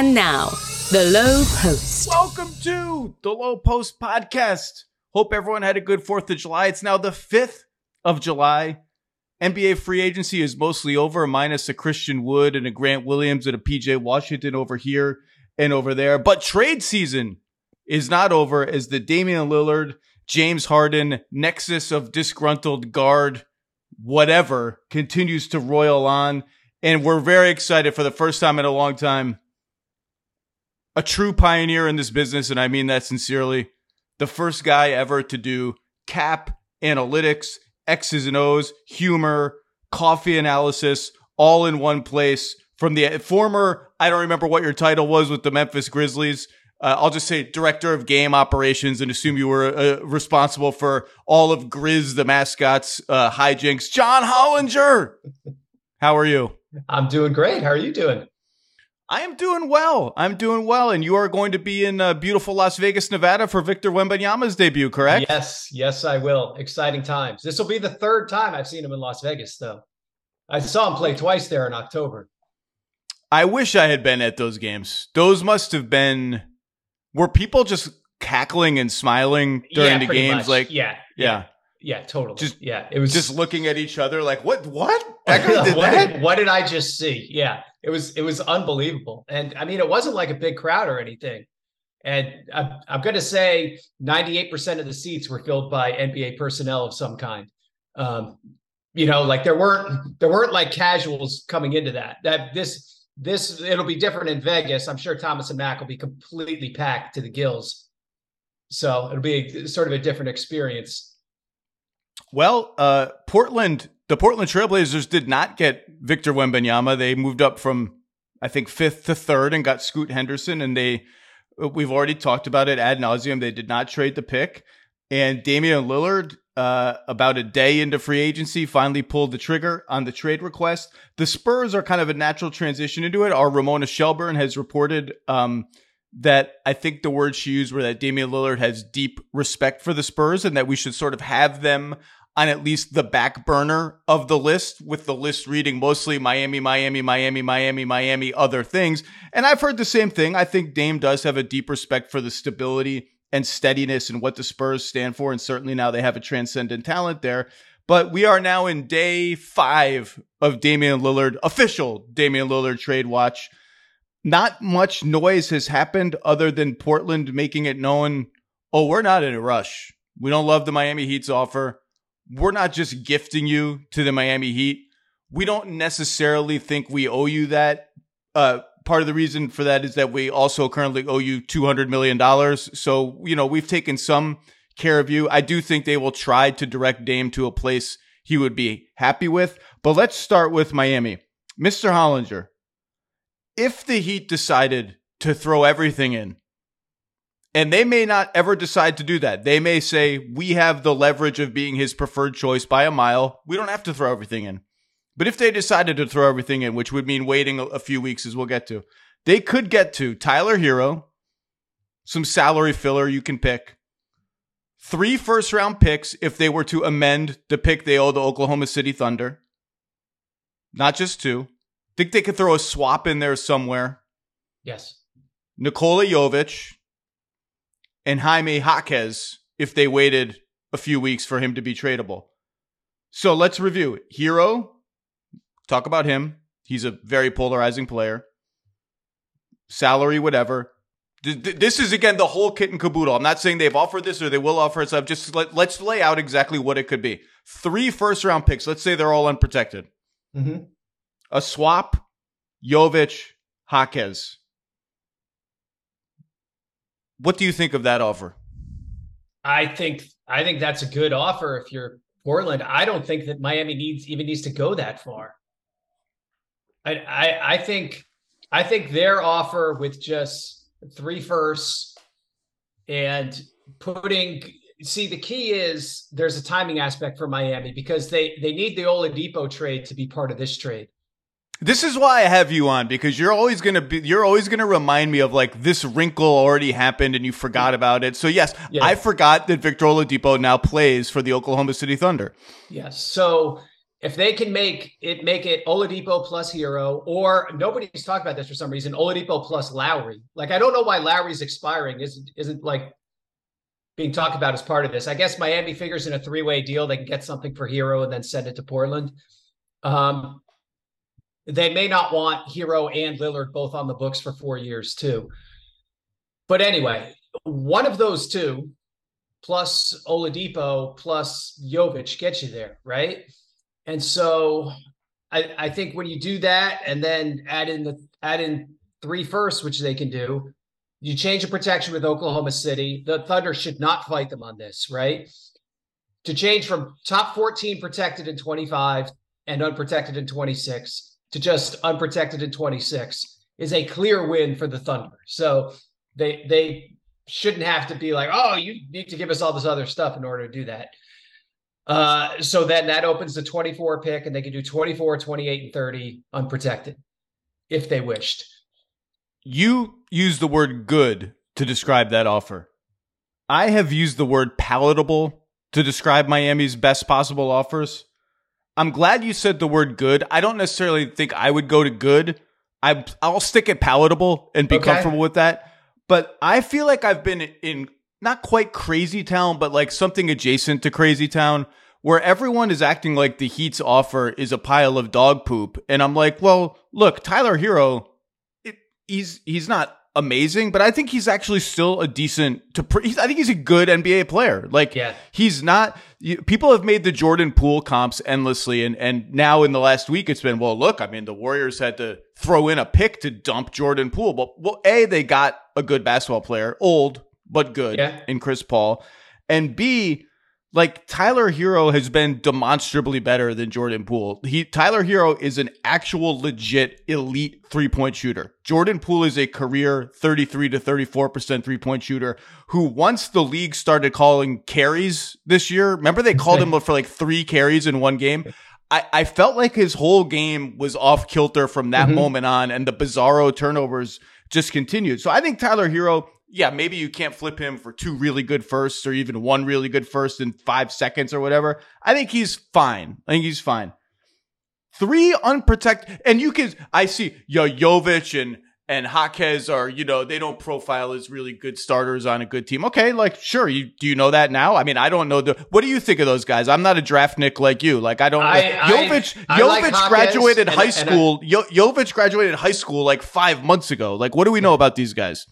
And now, the Low Post. Welcome to the Low Post podcast. Hope everyone had a good 4th of July. It's now the 5th of July. NBA free agency is mostly over, minus a Christian Wood and a Grant Williams and a PJ Washington over here and over there. But trade season is not over as the Damian Lillard, James Harden nexus of disgruntled guard, whatever, continues to roil on. And we're very excited for the first time in a long time. A true pioneer in this business, and I mean that sincerely. The first guy ever to do cap analytics, X's and O's, humor, coffee analysis, all in one place. From the former, I don't remember what your title was with the Memphis Grizzlies. Uh, I'll just say director of game operations and assume you were uh, responsible for all of Grizz, the mascots, uh, hijinks. John Hollinger, how are you? I'm doing great. How are you doing? I am doing well. I'm doing well, and you are going to be in uh, beautiful Las Vegas, Nevada, for Victor Wembanyama's debut, correct? Yes, yes, I will. Exciting times. This will be the third time I've seen him in Las Vegas, though. I saw him play twice there in October. I wish I had been at those games. Those must have been. Were people just cackling and smiling during yeah, the games? Much. Like, yeah, yeah, yeah, totally. Just yeah, it was just looking at each other like, what? What? What? Did, what did I just see? Yeah, it was it was unbelievable, and I mean, it wasn't like a big crowd or anything. And I'm, I'm going to say 98% of the seats were filled by NBA personnel of some kind. Um, you know, like there weren't there weren't like casuals coming into that. That this this it'll be different in Vegas. I'm sure Thomas and Mack will be completely packed to the gills. So it'll be a, sort of a different experience. Well, uh, Portland, the Portland Trailblazers did not get Victor Wembanyama. They moved up from, I think, fifth to third and got Scoot Henderson. And they, we've already talked about it ad nauseum. They did not trade the pick. And Damian Lillard uh, about a day into free agency, finally pulled the trigger on the trade request. The Spurs are kind of a natural transition into it. Our Ramona Shelburne has reported um, that I think the words she used were that Damian Lillard has deep respect for the Spurs and that we should sort of have them on at least the back burner of the list, with the list reading mostly Miami, Miami, Miami, Miami, Miami, other things. And I've heard the same thing. I think Dame does have a deep respect for the stability and steadiness and what the Spurs stand for. And certainly now they have a transcendent talent there. But we are now in day five of Damian Lillard, official Damian Lillard trade watch. Not much noise has happened other than Portland making it known oh, we're not in a rush. We don't love the Miami Heat's offer. We're not just gifting you to the Miami Heat. We don't necessarily think we owe you that. Uh, part of the reason for that is that we also currently owe you $200 million. So, you know, we've taken some care of you. I do think they will try to direct Dame to a place he would be happy with. But let's start with Miami. Mr. Hollinger, if the Heat decided to throw everything in, and they may not ever decide to do that. They may say, we have the leverage of being his preferred choice by a mile. We don't have to throw everything in. But if they decided to throw everything in, which would mean waiting a few weeks, as we'll get to, they could get to Tyler Herro, some salary filler you can pick, three first round picks if they were to amend the pick they owe the Oklahoma City Thunder, not just two. Think they could throw a swap in there somewhere. Yes. Nikola Jovic and Jaime Jaquez if they waited a few weeks for him to be tradable. So let's review. Herro, Talk about him. He's a very polarizing player. Salary, whatever. This is again the whole kit and caboodle. I'm not saying they've offered this or they will offer it. So just let, us lay out exactly what it could be. Three first round picks. Let's say they're all unprotected. Mm-hmm. A swap, Jovic, Jaquez. What do you think of that offer? I think I think that's a good offer if you're Portland. I don't think that Miami needs even needs to go that far. I, I, I think I think their offer with just three firsts and putting see the key is there's a timing aspect for Miami because they they need the Oladipo trade to be part of this trade. This is why I have you on because you're always gonna be you're always gonna remind me of like this wrinkle already happened and you forgot about it. So yes, yeah. I forgot that Victor Oladipo now plays for the Oklahoma City Thunder. Yes. So if they can make it make it Oladipo plus Herro or nobody's talked about this for some reason, Oladipo plus Lowry. Like I don't know why Lowry's expiring isn't isn't like being talked about as part of this. I guess Miami figures in a three way deal they can get something for Herro and then send it to Portland. Um, they may not want Herro and Lillard both on the books for four years too. But anyway, one of those two plus Oladipo plus Jovic gets you there, right? And so I, I think when you do that and then add in the add in three firsts, which they can do, you change the protection with Oklahoma City. The Thunder should not fight them on this, right? To change from top 14 protected in 25 and unprotected in 26 to just unprotected in 26 is a clear win for the Thunder. So they they shouldn't have to be like, oh, you need to give us all this other stuff in order to do that. Uh, so then that opens the 24 pick, and they can do 24, 28, and 30 unprotected if they wished. You use the word good to describe that offer. I have used the word palatable to describe Miami's best possible offers. I'm glad you said the word good. I don't necessarily think I would go to good. I I'll stick at palatable and be okay. comfortable with that. But I feel like I've been in not quite crazy town, but like something adjacent to crazy town where everyone is acting like the Heat's offer is a pile of dog poop. And I'm like, well, look, Tyler Herro, it, he's he's not amazing, but I think he's actually still a decent to. I think he's a good NBA player. Like, yeah. he's not. You, people have made the Jordan Poole comps endlessly, and and now in the last week, it's been well. Look, I mean, the Warriors had to throw in a pick to dump Jordan Poole, but well, a they got a good basketball player, old but good, yeah. in Chris Paul, and b like Tyler Herro has been demonstrably better than Jordan Poole. He Tyler Herro is an actual legit elite three-point shooter. Jordan Poole is a career 33 to 34% three-point shooter who once the league started calling carries this year, remember they called him for like 3 carries in one game? I, I felt like his whole game was off kilter from that mm-hmm. moment on and the bizarro turnovers just continued. So I think Tyler Herro yeah, maybe you can't flip him for two really good firsts or even one really good first in five seconds or whatever. I think he's fine. I think he's fine. Three unprotected, and you can, I see, yo, Jovic and, and Jaquez are, you know, they don't profile as really good starters on a good team. Okay, like, sure, you do you know that now? I mean, I don't know the, what do you think of those guys? I'm not a draft nick like you. Like, I don't, I, Jovic, I, Jovic I like graduated and, high school, Yo, Jovic graduated high school like five months ago. Like, what do we know about these guys?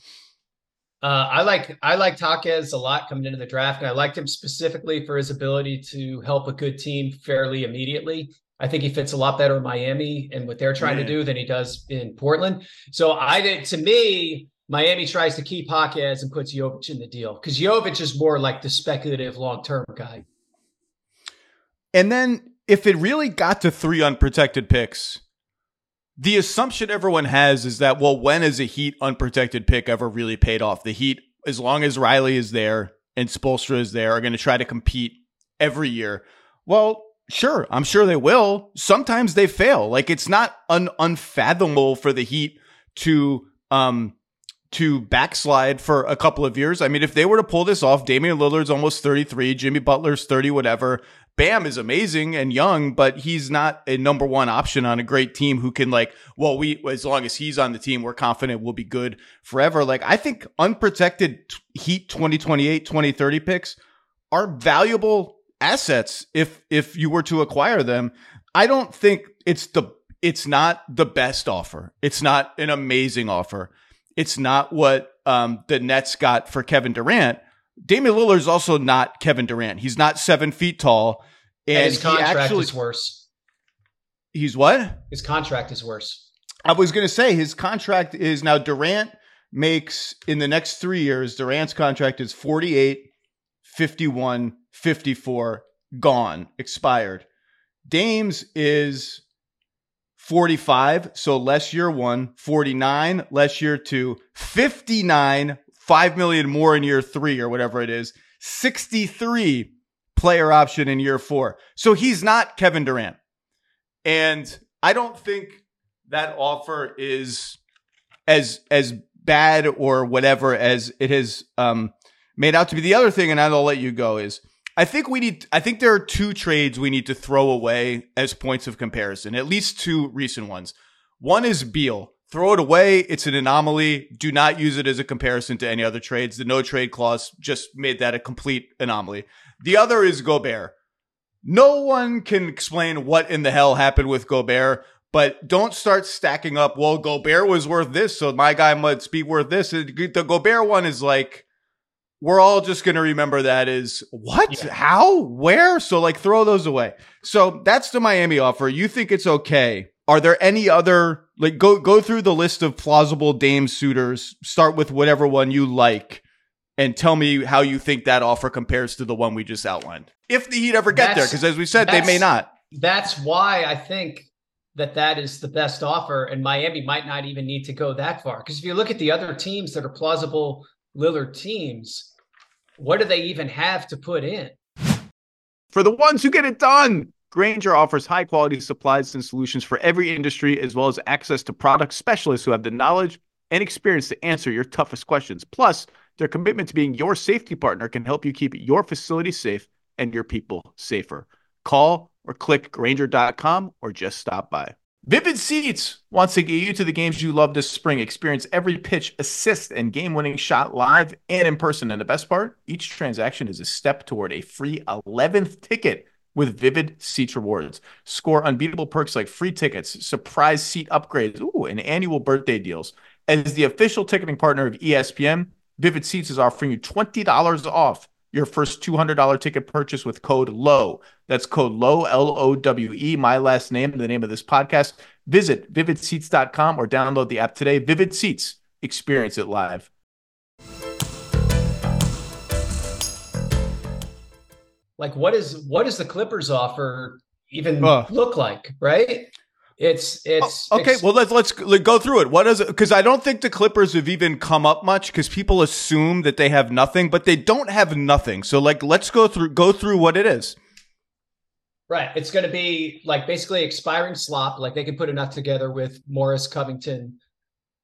Uh, I like I like Jaquez a lot coming into the draft, and I liked him specifically for his ability to help a good team fairly immediately. I think he fits a lot better in Miami and what they're trying yeah. to do than he does in Portland. So I did to me, Miami tries to keep Jaquez and puts Jovic in the deal because Jovic is more like the speculative long term guy. And then if it really got to three unprotected picks, the assumption everyone has is that, well, when is a Heat unprotected pick ever really paid off? The Heat, as long as Riley is there and Spoelstra is there, are going to try to compete every year. Well, sure, I'm sure they will. Sometimes they fail. Like it's not un- unfathomable for the Heat to, um, to backslide for a couple of years. I mean, if they were to pull this off, Damian Lillard's almost 33, Jimmy Butler's 30, whatever. Bam is amazing and young, but he's not a number one option on a great team who can like, well, we, as long as he's on the team, we're confident we'll be good forever. Like, I think unprotected Heat 2028, 2030 picks are valuable assets if, if you were to acquire them. I don't think it's the, it's not the best offer. It's not an amazing offer. It's not what, um, the Nets got for Kevin Durant Damian Lillard is also not Kevin Durant. He's not seven feet tall, and, and his contract actually, is worse. He's what? His contract is worse. I was going to say his contract is now Durant makes in the next three years. Durant's contract is 48, 51, 54, gone, expired. Dame's is 45, so less year one, 49, less year two, 59, 5 million more in year three or whatever it is, 63 player option in year four. So he's not Kevin Durant. And I don't think that offer is as, as bad or whatever as it has, um, made out to be. The other thing, and I'll let you go is I think we need. I think there are two trades we need to throw away as points of comparison. At least two recent ones. One is Beal. Throw it away. It's an anomaly. Do not use it as a comparison to any other trades. The no trade clause just made that a complete anomaly. The other is Gobert. No one can explain what in the hell happened with Gobert, but don't start stacking up. Well, Gobert was worth this, so my guy must be worth this. The Gobert one is like, we're all just going to remember that is what, yeah. how, where. So like throw those away. So that's the Miami offer. You think it's okay. Are there any other, like go, go through the list of plausible Dame suitors, start with whatever one you like and tell me how you think that offer compares to the one we just outlined. If the Heat ever get that's, there, because as we said, they may not. That's why I think that that is the best offer, and Miami might not even need to go that far. Because if you look at the other teams that are plausible Lillard teams, what do they even have to put in? For the ones who get it done, Grainger offers high quality supplies and solutions for every industry, as well as access to product specialists who have the knowledge and experience to answer your toughest questions. Plus, their commitment to being your safety partner can help you keep your facility safe and your people safer. Call or click Grainger.com or just stop by. Vivid Seats wants to get you to the games you love this spring. Experience every pitch, assist, and game winning shot live and in person. And the best part, each transaction is a step toward a free 11th ticket with Vivid Seats rewards. Score unbeatable perks like free tickets, surprise seat upgrades, ooh, and annual birthday deals. As the official ticketing partner of ESPN, Vivid Seats is offering you $20 off your first $200 ticket purchase with code LOW. That's code LOW, L O W E, my last name, the name of this podcast. Visit vividseats.com or download the app today. Vivid Seats, experience it live. Like what is what does the Clippers offer even uh, look like, right? It's it's oh, okay. It's, well, let's let's go through it. What is it? Because I don't think the Clippers have even come up much because people assume that they have nothing, but they don't have nothing. So like, let's go through go through what it is. Right. It's going to be like basically expiring slop. Like they can put enough together with Morris, Covington,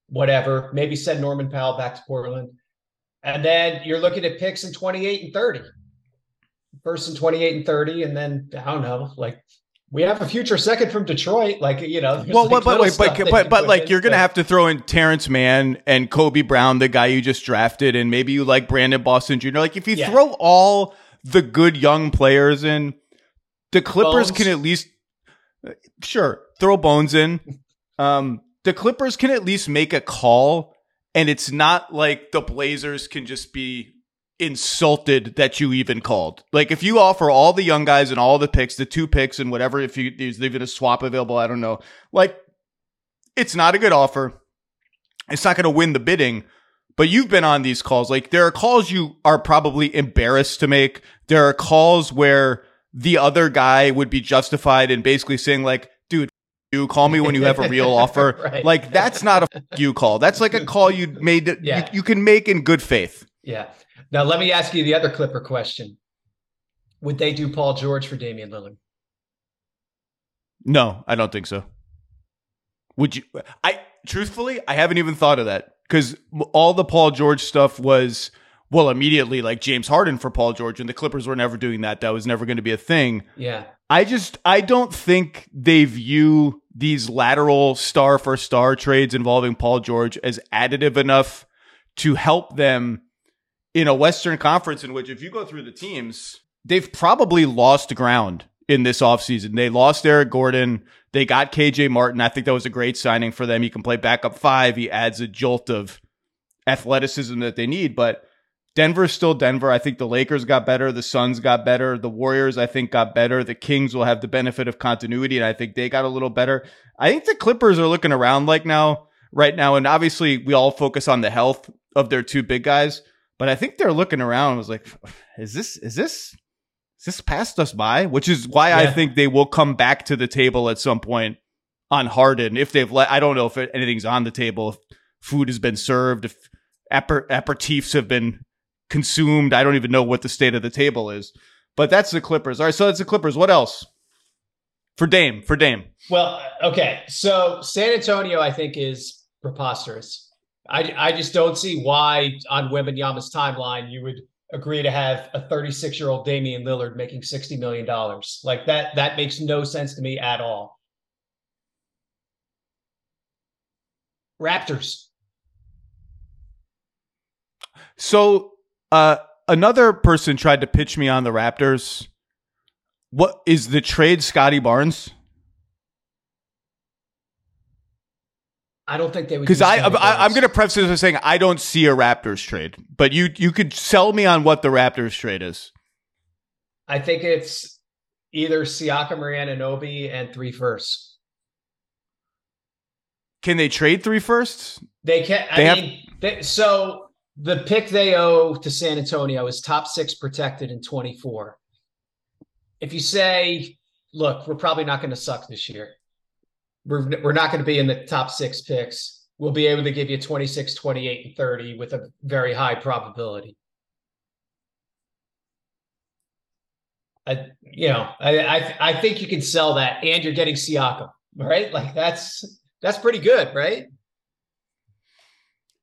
whatever. Maybe send Norman Powell back to Portland, and then you're looking at picks in 28 and 30. First in 28 and 30, and then I don't know, like we have a future second from Detroit. Like you know, well, like but wait, but but, but like you're gonna have to throw in Terance Mann and Kobe Brown, the guy you just drafted, and maybe you like Brandon Boston Jr. Like if you yeah. throw all the good young players in, the Clippers Bones. can at least sure throw Bones in. Um, the Clippers can at least make a call, and it's not like the Blazers can just be insulted that you even called. Like if you offer all the young guys and all the picks, the two picks and whatever, if you there's even a swap available, I don't know. Like it's not a good offer. It's not going to win the bidding. But you've been on these calls. Like there are calls you are probably embarrassed to make. There are calls where the other guy would be justified in basically saying like, dude, you call me when you have a real offer. right. Like that's not a you call. That's like a call you made yeah. you, you can make in good faith. Yeah. Now, let me ask you the other Clipper question. Would they do Paul George for Damian Lillard? No, I don't think so. Would you? I truthfully, I haven't even thought of that because all the Paul George stuff was well immediately like James Harden for Paul George, and the Clippers were never doing that. That was never going to be a thing. Yeah. I just I don't think they view these lateral star for star trades involving Paul George as additive enough to help them in a Western Conference in which, if you go through the teams, they've probably lost ground in this offseason. They lost Eric Gordon. They got KJ Martin. I think that was a great signing for them. He can play backup five. He adds a jolt of athleticism that they need. But Denver's still Denver. I think the Lakers got better. The Suns got better. The Warriors, I think, got better. The Kings will have the benefit of continuity, and I think they got a little better. I think the Clippers are looking around like now, right now, and obviously we all focus on the health of their two big guys. But I think they're looking around and was like, is this is this is this passed us by? Which is why yeah. I think they will come back to the table at some point on Harden if they've let. I don't know if anything's on the table, if food has been served, if aper, aperitifs have been consumed. I don't even know what the state of the table is. But that's the Clippers. All right, so that's the Clippers. What else? For Dame, for Dame. Well, okay. So San Antonio, I think, is preposterous. I, I just don't see why on Wembanyama's timeline you would agree to have a 36 year old Damian Lillard making 60 million dollars. Like that that makes no sense to me at all. Raptors. So, uh, another person tried to pitch me on the Raptors. What is the trade Scottie Barnes? I don't think they would Because I, I, I'm going to preface this by saying I don't see a Raptors trade, but you you could sell me on what the Raptors trade is. I think it's either Siakam or Anunoby and three firsts. Can they trade three firsts? They can. I They have- mean, they, so the pick they owe to San Antonio is top six protected in 24. If you say, look, we're probably not going to suck this year. We're, we're not going to be in the top six picks. We'll be able to give you 26, 28, and 30 with a very high probability. I, you know, I, I, I think you can sell that, and you're getting Siakam, right? Like that's that's pretty good, right?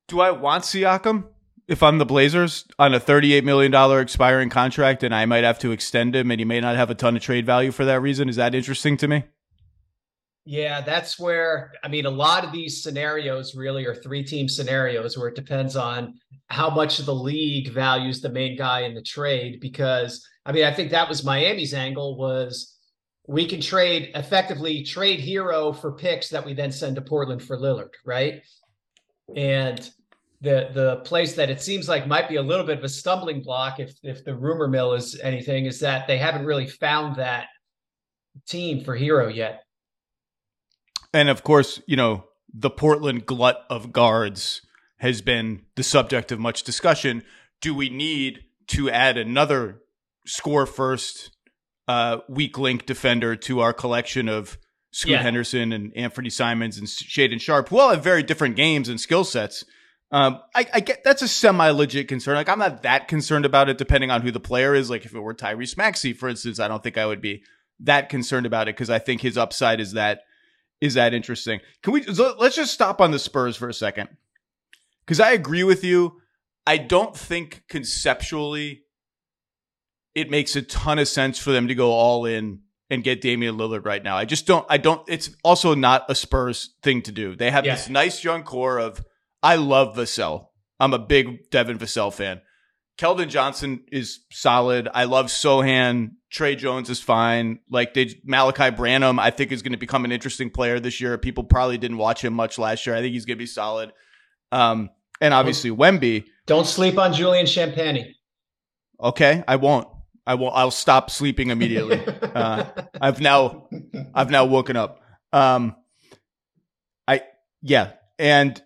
Do I want Siakam if I'm the Blazers on a $38 million expiring contract and I might have to extend him and he may not have a ton of trade value for that reason? Is that interesting to me? Yeah, that's where I mean a lot of these scenarios really are three team scenarios where it depends on how much the league values the main guy in the trade because I mean I think that was Miami's angle was we can trade effectively trade Herro for picks that we then send to Portland for Lillard, right? And the the place that it seems like might be a little bit of a stumbling block if if the rumor mill is anything is that they haven't really found that team for Herro yet. And of course, you know, the Portland glut of guards has been the subject of much discussion. Do we need to add another score first uh, weak link defender to our collection of Scoot Yeah. Henderson and Anthony Simons and Shaedon Sharpe, who all have very different games and skill sets? Um, I, I get that's a semi legit concern. Like I'm not that concerned about it, depending on who the player is. Like if it were Tyrese Maxey, for instance, I don't think I would be that concerned about it because I think his upside is that is that interesting. Can we let's just stop on the Spurs for a second? Because I agree with you. I don't think conceptually it makes a ton of sense for them to go all in and get Damian Lillard right now. I just don't I don't it's also not a Spurs thing to do. They have Yeah. this nice young core of I love Vassell. I'm a big Devin Vassell fan. Keldon Johnson is solid. I love Sochan. Tre Jones is fine. Like they, Malaki Branham, I think is going to become an interesting player this year. People probably didn't watch him much last year. I think he's going to be solid. Um, and obviously Wemby. Don't sleep on Julian Champagnie. Okay, I won't. I won't. I'll stop sleeping immediately. Uh, I've now, I've now woken up. Um, I yeah, and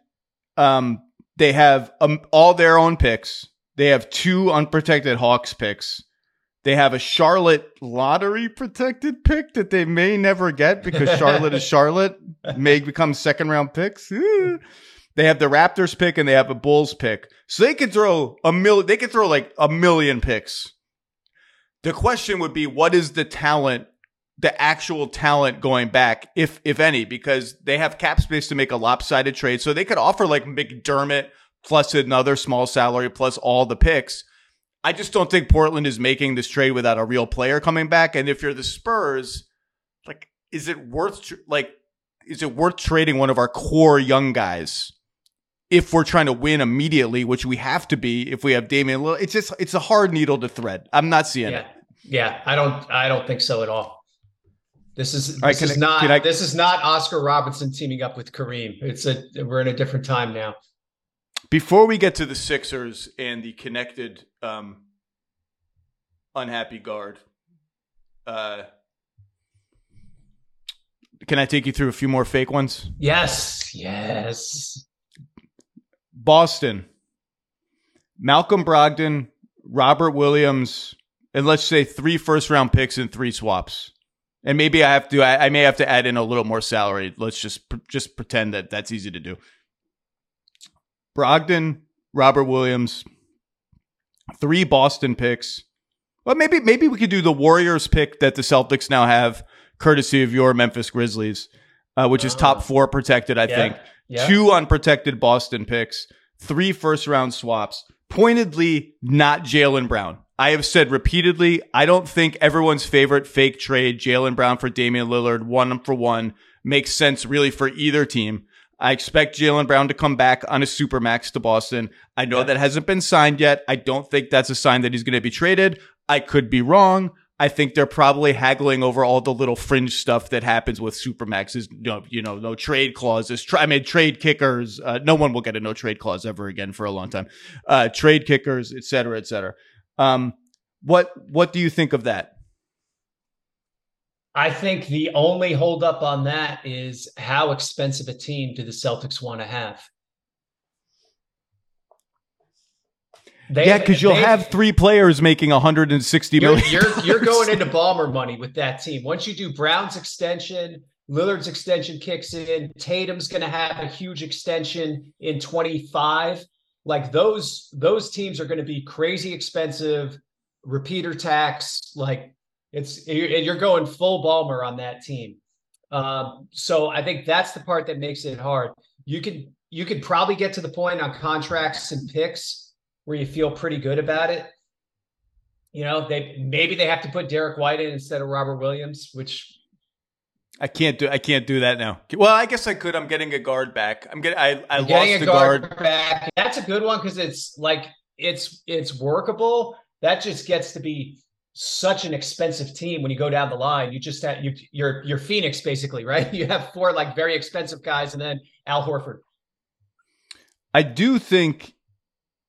um, they have um, all their own picks. They have two unprotected Hawks picks. They have a Charlotte lottery protected pick that they may never get because Charlotte is Charlotte, may become second round picks. They have the Raptors pick and they have a Bulls pick. So they could throw a million, they could throw like a million picks. The question would be what is the talent, the actual talent going back, if if any, because they have cap space to make a lopsided trade. So they could offer like McDermott plus another small salary plus all the picks. I just don't think Portland is making this trade without a real player coming back. And if you're the Spurs, like, is it worth tr- like, is it worth trading one of our core young guys if we're trying to win immediately, which we have to be if we have Damian Lillard? It's just it's a hard needle to thread. I'm not seeing yeah, it. yeah. I don't. I don't think so at all. This is this right, is I- not I- this is not Oscar Robertson teaming up with Kareem. It's a we're in a different time now. Before we get to the Sixers and the connected um, unhappy guard, uh, can I take you through a few more fake ones? Yes, yes. Boston, Malcolm Brogdon, Robert Williams, and let's say three first round picks and three swaps. And maybe I have to, I, I may have to add in a little more salary. Let's just, just pretend that that's easy to do. Brogdon, Robert Williams, three Boston picks. Well, maybe, maybe we could do the Warriors pick that the Celtics now have, courtesy of your Memphis Grizzlies, uh, which is Oh. top four protected, I Yeah, think Yeah. two unprotected Boston picks, three first round swaps. pointedly not Jaylen Brown. I have said repeatedly, I don't think everyone's favorite fake trade, Jaylen Brown for Damian Lillard, one for one, makes sense really for either team. I expect Jaylen Brown to come back on a supermax to Boston. I know that hasn't been signed yet. I don't think that's a sign that he's going to be traded. I could be wrong. I think they're probably haggling over all the little fringe stuff that happens with supermaxes. Know, you know, no trade clauses. Tra- I mean, trade kickers. Uh, no one will get a no trade clause ever again for a long time. Uh, trade kickers, et cetera, et cetera. Um, what what do you think of that? I think the only holdup on that is how expensive a team do the Celtics want to have? They, yeah, because you'll they, have three players making 160 you're, million. You're, you're going into Ballmer money with that team. Once you do Brown's extension, Lillard's extension kicks in, Tatum's going to have a huge extension in 25. Like those, those teams are going to be crazy expensive, repeater tax. Like it's you're going full Ballmer on that team. Um, so I think that's the part that makes it hard. You could you could probably get to the point on contracts and picks where you feel pretty good about it. You know, they maybe they have to put Derrick White in instead of Robert Williams, which I can't do. I can't do that now. Well, I guess I could. I'm getting a guard back. I'm getting. I I lost a guard, guard back. That's a good one because it's like it's it's workable. That just gets to be such an expensive team when you go down the line. You just have you you're you're Phoenix basically, right? You have four like very expensive guys, and then Al Horford. I do think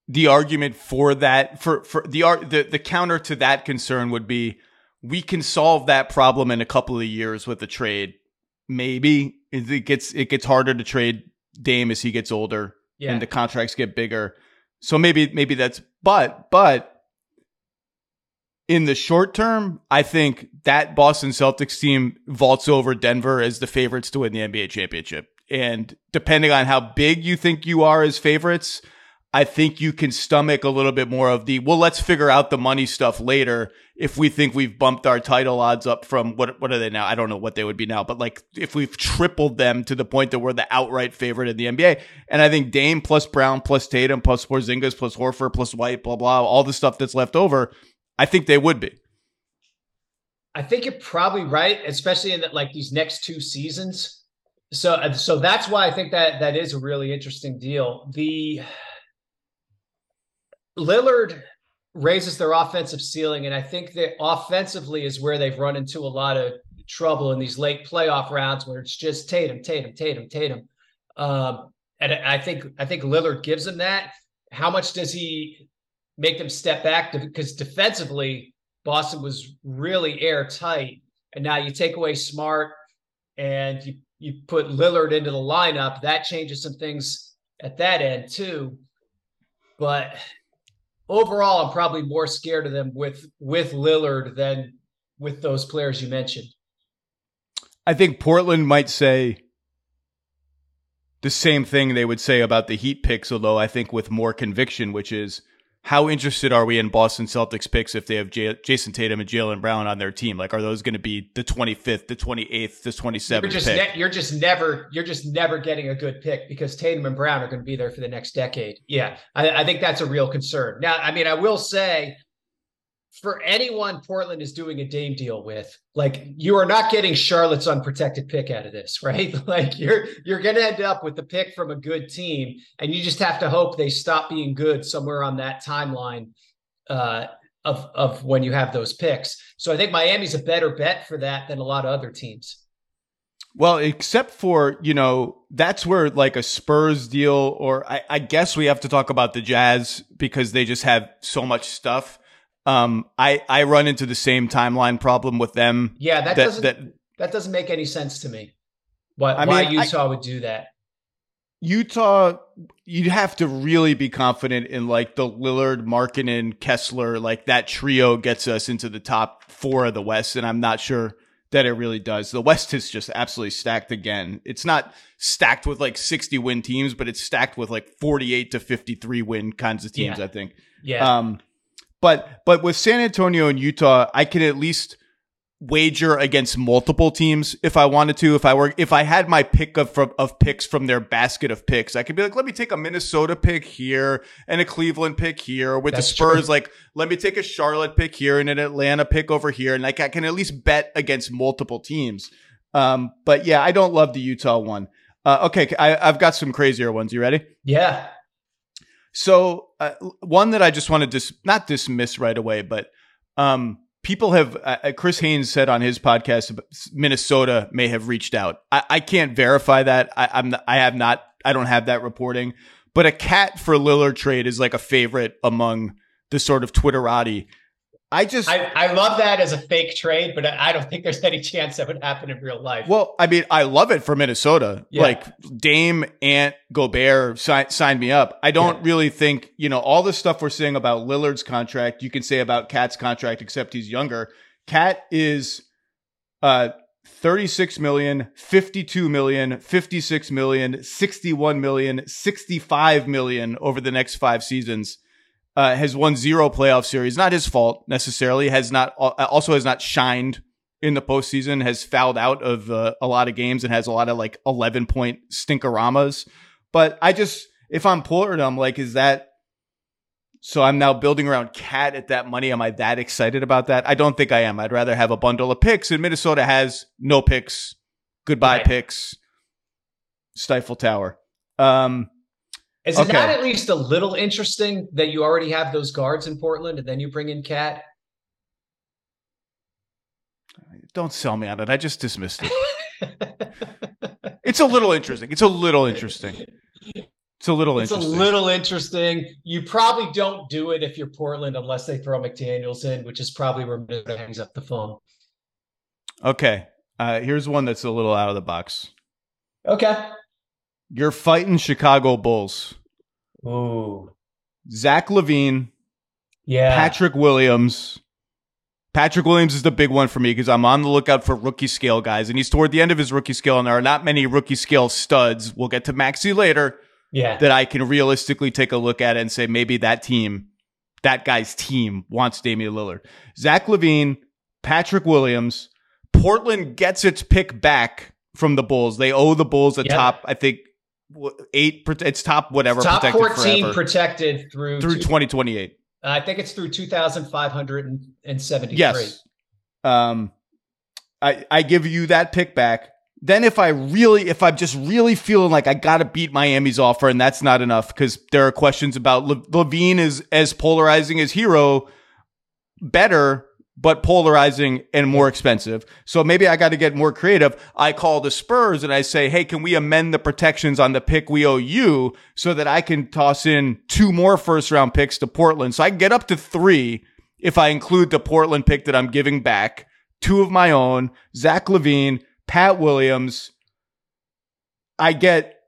the argument for that for for the the the counter to that concern would be we can solve that problem in a couple of years with a trade. Maybe it gets it gets harder to trade Dame as he gets older yeah. and the contracts get bigger. So maybe maybe that's but but in the short term, I think that Boston Celtics team vaults over Denver as the favorites to win the NBA championship. And depending on how big you think you are as favorites, I think you can stomach a little bit more of the, well, let's figure out the money stuff later if we think we've bumped our title odds up from what what are they now? I don't know what they would be now, but like if we've tripled them to the point that we're the outright favorite in the NBA. And I think Dame plus Brown plus Tatum plus Porzingis plus Horford plus White, blah, blah, all the stuff that's left over, I think they would be. I think you're probably right, especially in that like these next two seasons. So so that's why I think that that is a really interesting deal. The Lillard raises their offensive ceiling, and I think that offensively is where they've run into a lot of trouble in these late playoff rounds where it's just Tatum, Tatum, Tatum, Tatum. Um, and I think I think Lillard gives them that. How much does he make them step back? Because defensively, Boston was really airtight, and now you take away Smart and you you put Lillard into the lineup. That changes some things at that end too. But overall, I'm probably more scared of them with with Lillard than with those players you mentioned. I think Portland might say the same thing they would say about the Heat picks, although I think with more conviction, which is how interested are we in Boston Celtics picks if they have J- Jayson Tatum and Jaylen Brown on their team? Like, are those going to be the 25th, the 28th, the 27th? You're just, ne- you're just never, you're just never getting a good pick because Tatum and Brown are going to be there for the next decade. Yeah, I, I think that's a real concern. Now, I mean, I will say for anyone Portland is doing a Dame deal with, like you are not getting Charlotte's unprotected pick out of this, right? like you're you're going to end up with the pick from a good team, and you just have to hope they stop being good somewhere on that timeline uh, of of when you have those picks. So I think Miami's a better bet for that than a lot of other teams. Well, except for, you know, that's where like a Spurs deal, or I, I guess we have to talk about the Jazz because they just have so much stuff. Um, I I run into the same timeline problem with them. Yeah, that, that doesn't that, that, doesn't make any sense to me. Why, I why Utah I, would do that? Utah, you'd have to really be confident in like the Lillard, Markkanen, Kessler, like that trio gets us into the top four of the West, and I'm not sure that it really does. The West is just absolutely stacked again. It's not stacked with like 60 win teams, but it's stacked with like 48 to 53 win kinds of teams. Yeah. I think. Yeah. Um, but but with San Antonio and Utah, I can at least wager against multiple teams if I wanted to. If I were, if I had my pick of from, of picks from their basket of picks, I could be like, let me take a Minnesota pick here and a Cleveland pick here. With That's the Spurs, true. like let me take a Charlotte pick here and an Atlanta pick over here, and like I can at least bet against multiple teams. Um, but yeah, I don't love the Utah one. Uh, okay, I, I've got some crazier ones. You ready? Yeah. So uh, one that I just want to dis- not dismiss right away, but um, people have. Uh, Chris Haynes said on his podcast, Minnesota may have reached out. I, I can't verify that. I, I'm. I have not. I don't have that reporting. But a KAT for Lillard trade is like a favorite among the sort of Twitterati. I just. I, I love that as a fake trade, but I don't think there's any chance that would happen in real life. Well, I mean, I love it for Minnesota. Yeah. Like Dame, Ant, Gobert sign, sign me up. I don't Yeah. really think, you know, all the stuff we're saying about Lillard's contract, you can say about KAT's contract, except he's younger. KAT is uh 36 million, 52 million, 56 million, 61 million, 65 million over the next five seasons. Uh, has won zero playoff series. Not his fault necessarily. Has not also has not shined in the postseason. Has fouled out of uh, a lot of games and has a lot of like eleven point stinkeramas. But I just if I'm Portland, I'm like, is that so? I'm now building around KAT at that money. Am I that excited about that? I don't think I am. I'd rather have a bundle of picks. And Minnesota has no picks. Goodbye Right. picks. Stifle Tower. Um, Is it okay. not at least a little interesting that you already have those guards in Portland and then you bring in KAT? don't sell me on it. I just dismissed it. It's a little interesting. It's a little interesting. It's a little It's a interesting. little interesting. You probably don't do it if you're Portland unless they throw McDaniels in, which is probably where Minnesota hangs up the phone. okay. Uh, here's one that's a little out of the box. Okay. You're fighting Chicago Bulls. Ooh. Zach LaVine, Yeah. Patrick Williams. Patrick Williams is the big one for me because I'm on the lookout for rookie scale guys, and he's toward the end of his rookie scale, and there are not many rookie scale studs. We'll get to Maxey later yeah. that I can realistically take a look at and say maybe that team, that guy's team wants Damian Lillard. Zach LaVine, Patrick Williams, Portland gets its pick back from the Bulls. They owe the Bulls a Yep. top, I think, eight. It's top whatever Top protected 14 forever protected through, through 2028. I think it's through 2,573. Yes. Um, I I give you that pick back. Then if I really, if I'm just really feeling like I got to beat Miami's offer, and that's not enough because there are questions about Le- LaVine is as polarizing as Herro, better but polarizing and more expensive. So maybe I got to get more creative. I call the Spurs and I say, hey, can we amend the protections on the pick we owe you so that I can toss in two more first round picks to Portland? So I can get up to three if I include the Portland pick that I'm giving back, two of my own, Zach LaVine, Pat Williams. I get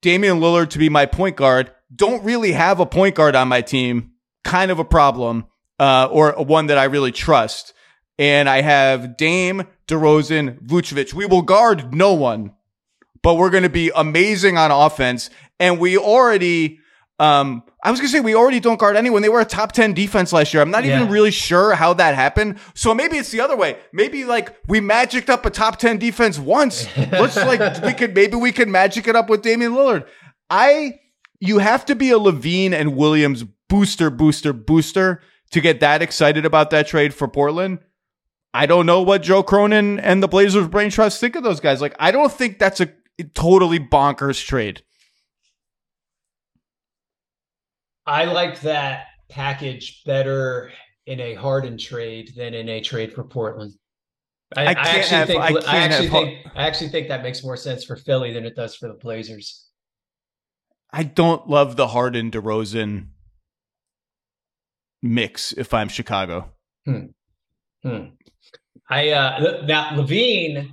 Damian Lillard to be my point guard. Don't really have a point guard on my team. Kind of a problem, uh, or one that I really trust. And I have Dame, DeRozan, Vucevic. We will guard no one, but we're going to be amazing on offense. And we already, um, I was going to say we already don't guard anyone. They were a top 10 defense last year. I'm not even really sure how that happened. So maybe it's the other way. Maybe like we magicked up a top 10 defense once. Let's like, we could, maybe we could magic it up with Damian Lillard. I, you have to be a LaVine and Williams booster, booster, booster to get that excited about that trade for Portland. I don't know what Joe Cronin and the Blazers brain trust think of those guys. Like, I don't think that's a totally bonkers trade. I like that package better in a Harden trade than in a trade for Portland. I, I I actually have- think I I, actually have think I actually think that makes more sense for Philly than it does for the Blazers. I don't love the Harden DeRozan mix if I'm Chicago. Hmm. I uh that LaVine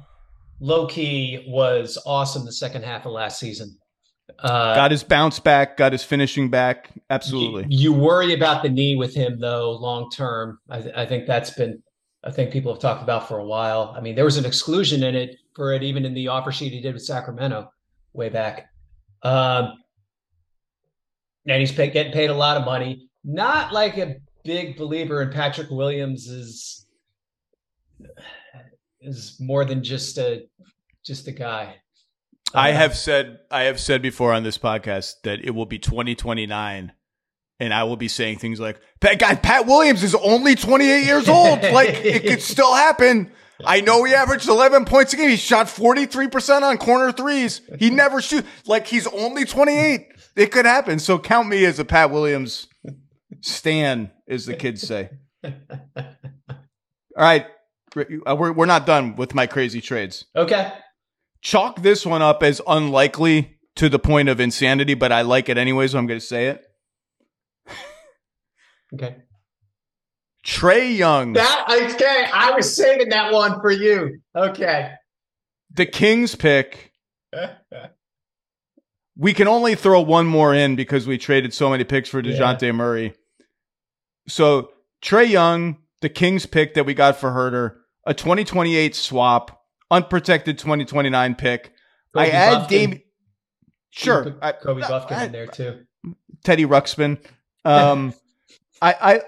low key was awesome the second half of last season. Uh got his bounce back, got his finishing back. Absolutely. You, you worry about the knee with him though, long term. I, th- I think that's been a thing people have talked about for a while. I mean, there was an exclusion in it for it, even in the offer sheet he did with Sacramento way back. Um, and he's pay, getting paid a lot of money. Not like a big believer in Patrick Williams is is more than just a just a guy. I Uh, have said I have said before on this podcast that it will be 2029 and I will be saying things like Pat guy Pat Williams is only 28 years old. like it could still happen. I know he averaged 11 points a game. He shot 43% on corner threes. He never shoot like he's only 28. It could happen. So count me as a Pat Williams stan as the kids say. All right. Uh, We're, we're not done with my crazy trades Okay. chalk this one up as unlikely to the point of insanity, but I like it anyway, so I'm going to say it. Okay. Trae Young, That okay. I was saving that one for you. Okay. the Kings pick. We can only throw one more in because we traded so many picks for DeJounte Murray. So Trae Young, the Kings pick that we got for Huerter, a 2028 swap, unprotected 2029 pick. I Kobe add Bufkin. Dame. Sure. I- Kobe I- Bufkin I- in there too. Teddy Ruxpin. Um, I, I,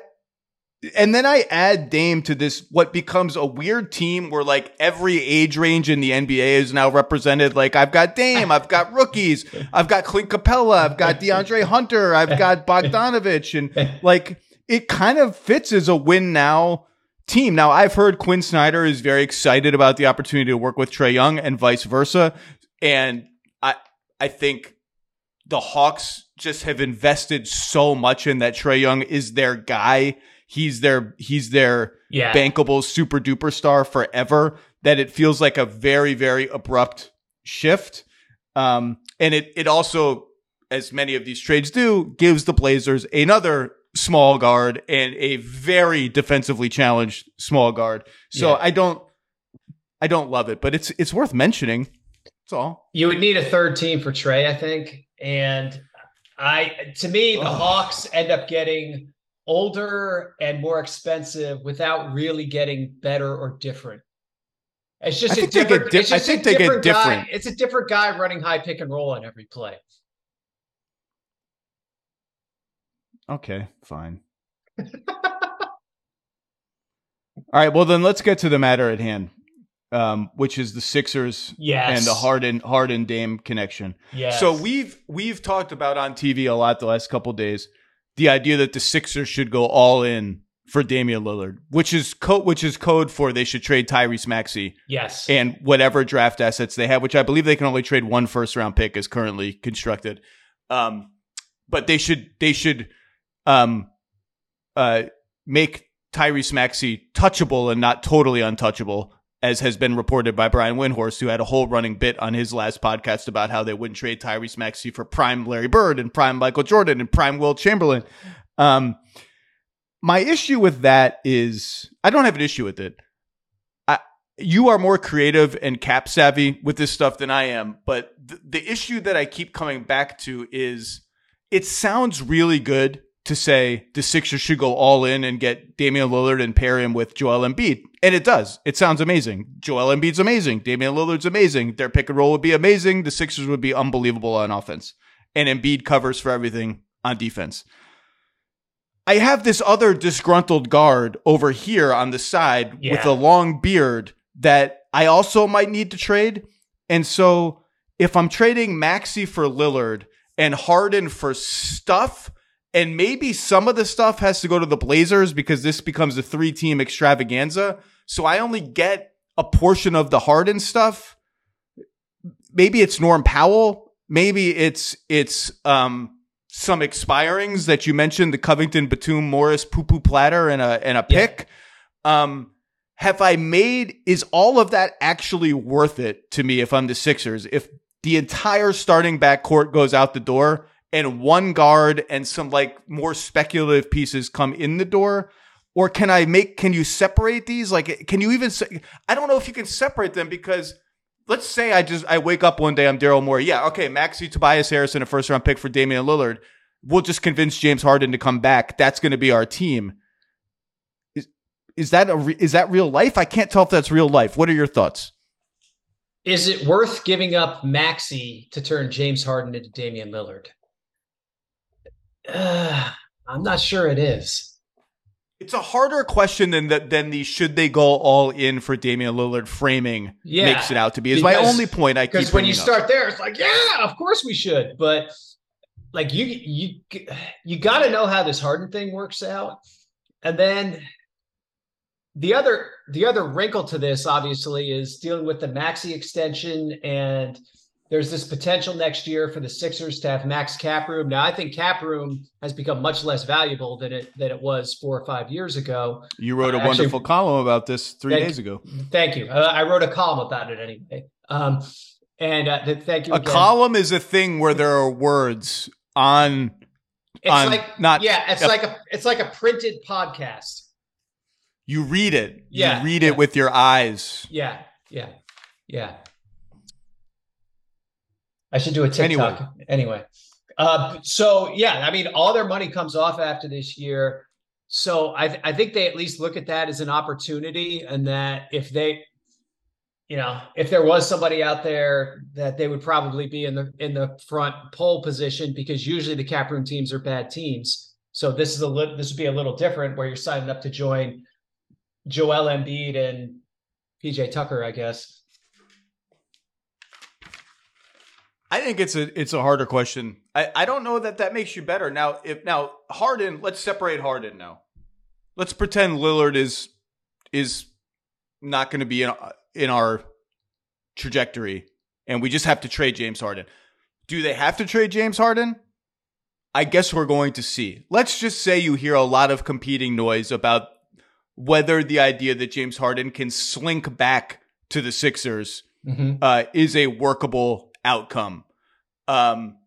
and then I add Dame to this, what becomes a weird team where like every age range in the NBA is now represented. Like I've got Dame, I've got rookies, I've got Clint Capela, I've got DeAndre Hunter, I've got Bogdanovic, and like it kind of fits as a win now team. Now I've heard Quin Snyder is very excited about the opportunity to work with Trae Young and vice versa, and I, I think the Hawks just have invested so much in that Trae Young is their guy. He's their he's their Yeah. bankable super duper star forever that it feels like a very very abrupt shift. Um, and it it also, as many of these trades do, gives the Blazers another small guard and a very defensively challenged small guard. So Yeah. I don't I don't love it, but it's it's worth mentioning. That's all. You would need a third team for Trae, I think. And I to me, the. Hawks end up getting older and more expensive without really getting better or different. It's just I a think they get different. di- it's I just a think they get different guy- different. It's a different guy running high pick and roll on every play. Okay, fine. All right, well then let's get to the matter at hand, um, which is the Sixers Yes. and the Harden Harden Dame connection. Yes. So we've we've talked about on TV a lot the last couple days the idea that the Sixers should go all in for Damian Lillard, which is code which is code for they should trade Tyrese Maxey yes. and whatever draft assets they have, which I believe they can only trade one first round pick as currently constructed. Um, but they should they should um, uh, make Tyrese Maxey touchable and not totally untouchable, as has been reported by Brian Windhorst, who had a whole running bit on his last podcast about how they wouldn't trade Tyrese Maxey for prime Larry Bird and prime Michael Jordan and prime Wilt Chamberlain. Um, my issue with that is I don't have an issue with it you are more creative and cap savvy with this stuff than I am. But th- the issue that I keep coming back to is it sounds really good to say the Sixers should go all in and get Damian Lillard and pair him with Joel Embiid. And it does. It sounds amazing. Joel Embiid's amazing. Damian Lillard's amazing. Their pick and roll would be amazing. The Sixers would be unbelievable on offense. And Embiid covers for everything on defense. I have this other disgruntled guard over here on the side with a long beard that I also might need to trade. And so if I'm trading Maxey for Lillard and Harden for stuff, and maybe some of the stuff has to go to the Blazers because this becomes a three team extravaganza. So I only get a portion of the Harden stuff. Maybe it's Norm Powell. Maybe it's it's um some expirings that you mentioned, the Covington, Batum, Morris, Poo Poo Platter, and a and a Yeah. pick. Um, have I made is all of that actually worth it to me if I'm the Sixers? If the entire starting backcourt goes out the door and one guard and some like more speculative pieces come in the door, or can I make? Can you separate these? Like, can you even? I don't know if you can separate them because let's say I just I wake up one day I'm Daryl Morey. Yeah, okay, Maxey Tobias Harrison, a first round pick for Damian Lillard. We'll just convince James Harden to come back. That's going to be our team. Is is that a re- is that real life? I can't tell if that's real life. What are your thoughts? Is it worth giving up Maxey to turn James Harden into Damian Lillard? Uh, I'm not sure it is. It's a harder question than the, than the should they go all in for Damian Lillard framing Yeah, makes it out to be. Is my only point I because when you up. start there, it's like, yeah, of course we should, but like you you you got to know how this Harden thing works out, and then the other the other wrinkle to this obviously is dealing with the Maxey extension and there's this potential next year for the Sixers to have max cap room. Now I think cap room has become much less valuable than it than it was four or five years ago. You wrote a Actually- wonderful column about this three Thank- days ago. Thank you. Uh, I wrote a column about it anyway. Um, and uh, th- thank you. A again. column is a thing where there are words on. It's on like not- yeah, it's a- like a it's like a printed podcast. You read it. Yeah, You read yeah. it with your eyes. Yeah, yeah, yeah. I should do a TikTok Anyway. anyway. Uh, so yeah, I mean, all their money comes off after this year. So I th- I think they at least look at that as an opportunity, and that if they, you know, if there was somebody out there that they would probably be in the in the front pole position because usually the cap room teams are bad teams. So this is a little this would be a little different where you're signing up to join Joel Embiid and PJ Tucker, I guess. I think it's a it's a harder question. I, I don't know that that makes you better. Now if now Harden, let's separate Harden now. Let's pretend Lillard is is not going to be in in our trajectory, and we just have to trade James Harden. Do they have to trade James Harden? I guess we're going to see. Let's just say you hear a lot of competing noise about whether the idea that James Harden can slink back to the Sixers uh, is a workable outcome. Um,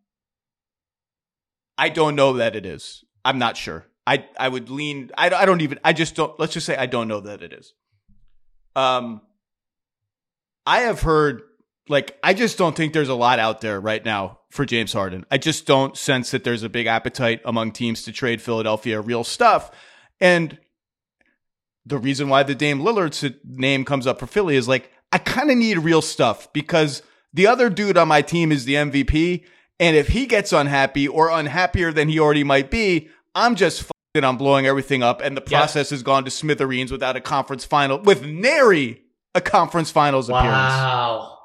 I don't know that it is. I'm not sure. I I would lean. I I don't even. I just don't. Let's just say I don't know that it is. Um, I have heard like I just don't think there's a lot out there right now for James Harden. I just don't sense that there's a big appetite among teams to trade Philadelphia real stuff. And the reason why the Dame Lillard's name comes up for Philly is like I kind of need real stuff because the other dude on my team is the MVP, and if he gets unhappy or unhappier than he already might be, I'm just fucking I'm blowing everything up, and the Yeah. process has gone to smithereens without a conference final with nary a conference finals appearance Wow.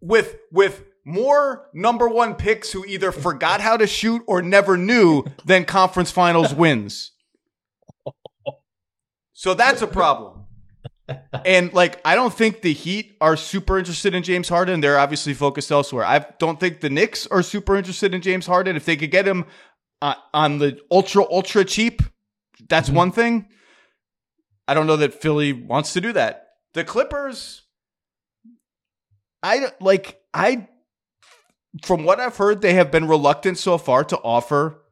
with with more number one picks who either forgot how to shoot or never knew than conference finals wins. So that's a problem. And like I don't think the Heat are super interested in James Harden. They're obviously focused elsewhere. I don't think the Knicks are super interested in James Harden. If they could get him uh, on the ultra ultra cheap, that's Mhm. one thing. I don't know that Philly wants to do that. The Clippers I like I from what I've heard they have been reluctant so far to offer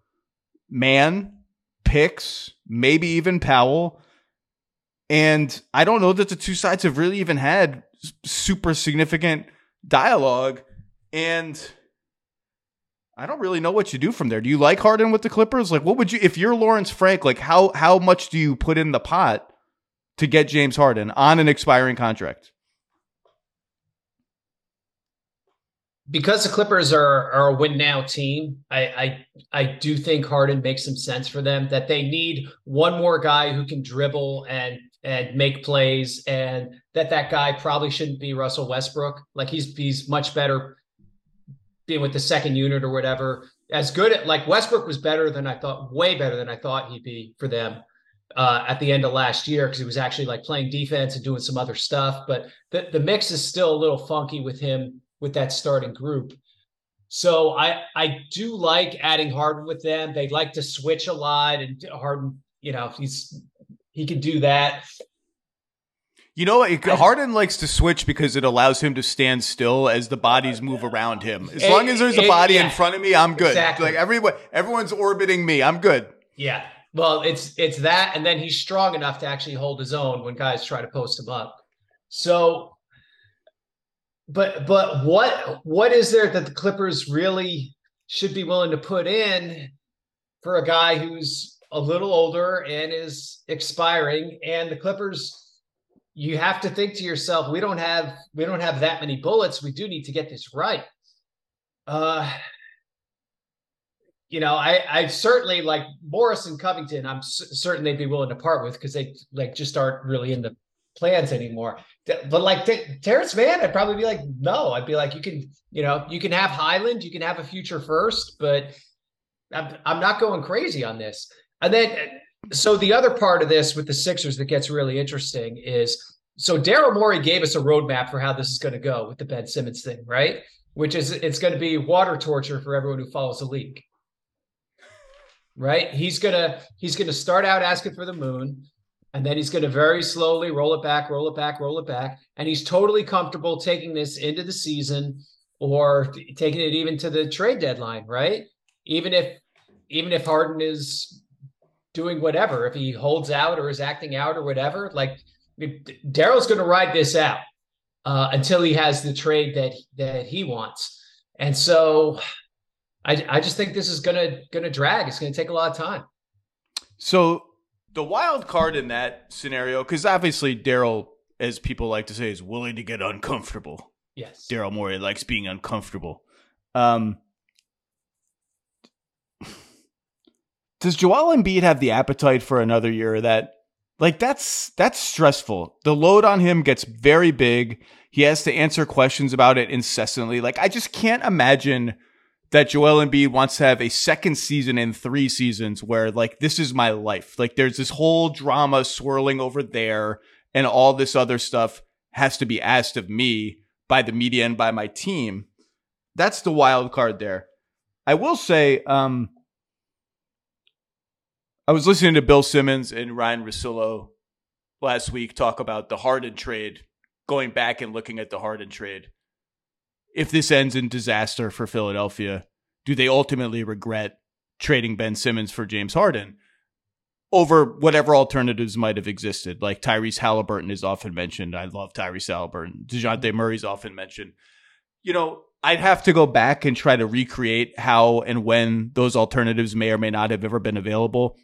Mann picks, maybe even Powell. And I don't know that the two sides have really even had super significant dialogue and I don't really know what you do from there. Do you like Harden with the Clippers? Like what would you if you're Lawrence Frank, like how how much do you put in the pot to get James Harden on an expiring contract? because the Clippers are are a win now team, I, I I do think Harden makes some sense for them that they need one more guy who can dribble and and make plays, and that that guy probably shouldn't be Russell Westbrook. Like he's he's much better being with the second unit or whatever. As good at like Westbrook was better than I thought, way better than I thought he'd be for them uh, at the end of last year because he was actually like playing defense and doing some other stuff. But the the mix is still a little funky with him with that starting group. So I I do like adding Harden with them. They like to switch a lot, and Harden, you know, he's he can do that. You know, what? Harden likes to switch because it allows him to stand still as the bodies move around him. As It- long as there's a it- body yeah. in front of me, I'm good. Exactly. Like everyone, everyone's orbiting me. I'm good. Yeah. Well, it's it's that, and then he's strong enough to actually hold his own when guys try to post him up. So, but but what what is there that the Clippers really should be willing to put in for a guy who's a little older and is expiring? And the Clippers, you have to think to yourself, we don't have we don't have that many bullets. We do need to get this right. Uh you know, I I certainly like Morris and Covington. I'm certain they'd be willing to part with because they like just aren't really in the plans anymore. But like T- Terance Mann, I'd probably be like, no. I'd be like, you can, you know, you can have Hyland you can have a future first, but I'm, I'm not going crazy on this. And then, so the other part of this with the Sixers that gets really interesting is so Daryl Morey gave us a roadmap for how this is going to go with the Ben Simmons thing, right? Which is it's going to be water torture for everyone who follows the league. Right? He's gonna he's gonna start out asking for the moon, and then he's gonna very slowly roll it back, roll it back, roll it back, and he's totally comfortable taking this into the season or taking it even to the trade deadline, right? Even if even if Harden is doing whatever, if he holds out or is acting out or whatever, like Daryl's going to ride this out uh, until he has the trade that that he wants. And so, I I just think this is gonna gonna drag. It's going to take a lot of time. So the wild card in that scenario, because obviously Daryl, as people like to say, is willing to get uncomfortable. Yes, Daryl Morey likes being uncomfortable. Um, does Joel Embiid have the appetite for another year of that? Like that's that's stressful. The load on him gets very big. He has to answer questions about it incessantly. Like I just can't imagine that Joel Embiid wants to have a second season in three seasons where like this is my life. Like there's this whole drama swirling over there and all this other stuff has to be asked of me by the media and by my team. That's the wild card there. I will say, um, I was listening to Bill Simmons and Ryan Russillo last week talk about the Harden trade, going back and looking at the Harden trade. If this ends in disaster for Philadelphia, do they ultimately regret trading Ben Simmons for James Harden over whatever alternatives might have existed? Like Tyrese Halliburton is often mentioned. I love Tyrese Halliburton. DeJounte Murray is often mentioned. You know, I'd have to go back and try to recreate how and when those alternatives may or may not have ever been available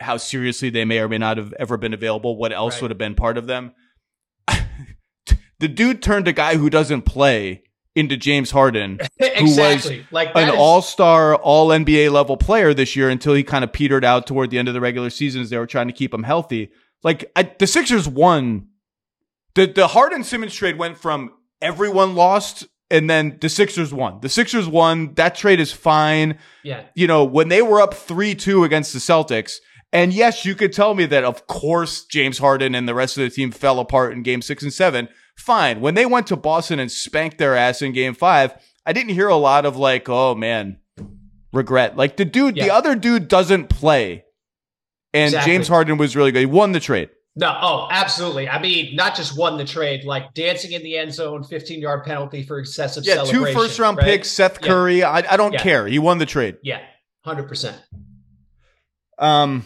how seriously they may or may not have ever been available, what else Right. would have been part of them. the dude turned a guy who doesn't play into James Harden, exactly. Who was like an is- all star, all NBA level player this year until he kind of petered out toward the end of the regular season as they were trying to keep him healthy. Like I, the Sixers won. The the Harden Simmons trade went from everyone lost and then the Sixers won. The Sixers won. That trade is fine yeah. you know, when they were up 3 2 against the Celtics, and yes, you could tell me that, of course, James Harden and the rest of the team fell apart in game six and seven. Fine. When they went to Boston and spanked their ass in game five, I didn't hear a lot of like, oh man, regret. Like the dude, the other dude doesn't play. And Exactly. James Harden was really good. He won the trade. No, oh, absolutely. I mean, not just won the trade, like dancing in the end zone, 15 yard penalty for excessive Yeah, two celebration. first round right? picks, Seth Yeah. Curry. I, I don't Yeah. care. He won the trade. Yeah, 100%. Um,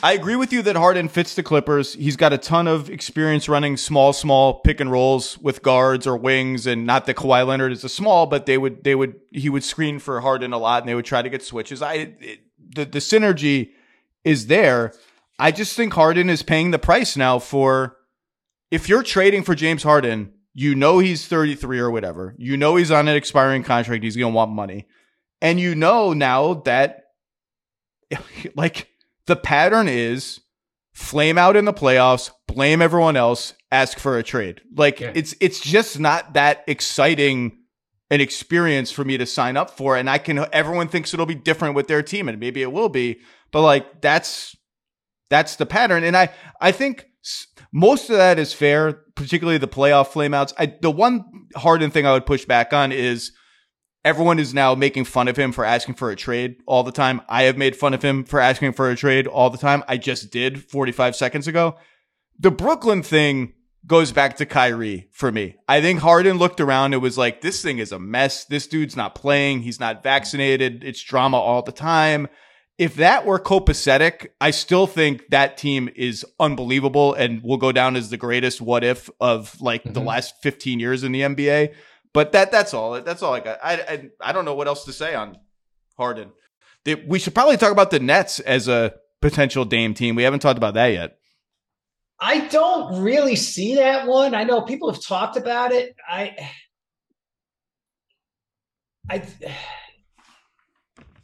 I agree with you that Harden fits the Clippers. He's got a ton of experience running small, small pick and rolls with guards or wings, and not that Kawhi Leonard is a small, but they would, they would, he would screen for Harden a lot, and they would try to get switches. I, it, the the synergy is there. I just think Harden is paying the price now for. If you're trading for James Harden, you know he's 33 or whatever. You know he's on an expiring contract. He's going to want money. And you know now that like the pattern is flame out in the playoffs, blame everyone else, ask for a trade. Like Yeah. it's it's just not that exciting an experience for me to sign up for and I can everyone thinks it'll be different with their team and maybe it will be, but like that's that's the pattern and I I think most of that is fair, particularly the playoff flameouts. I the one Harden thing I would push back on is everyone is now making fun of him for asking for a trade all the time. I have made fun of him for asking for a trade all the time. I just did 45 seconds ago. The Brooklyn thing goes back to Kyrie for me. I think Harden looked around and was like, this thing is a mess. This dude's not playing. He's not vaccinated. It's drama all the time. If that were copacetic, I still think that team is unbelievable and will go down as the greatest what if of like the Mhm. last 15 years in the NBA. But that that's all. That's all I got. I I, I don't know what else to say on Harden. We should probably talk about the Nets as a potential Dame team. We haven't talked about that yet. I don't really see that one. I know people have talked about it. I, I,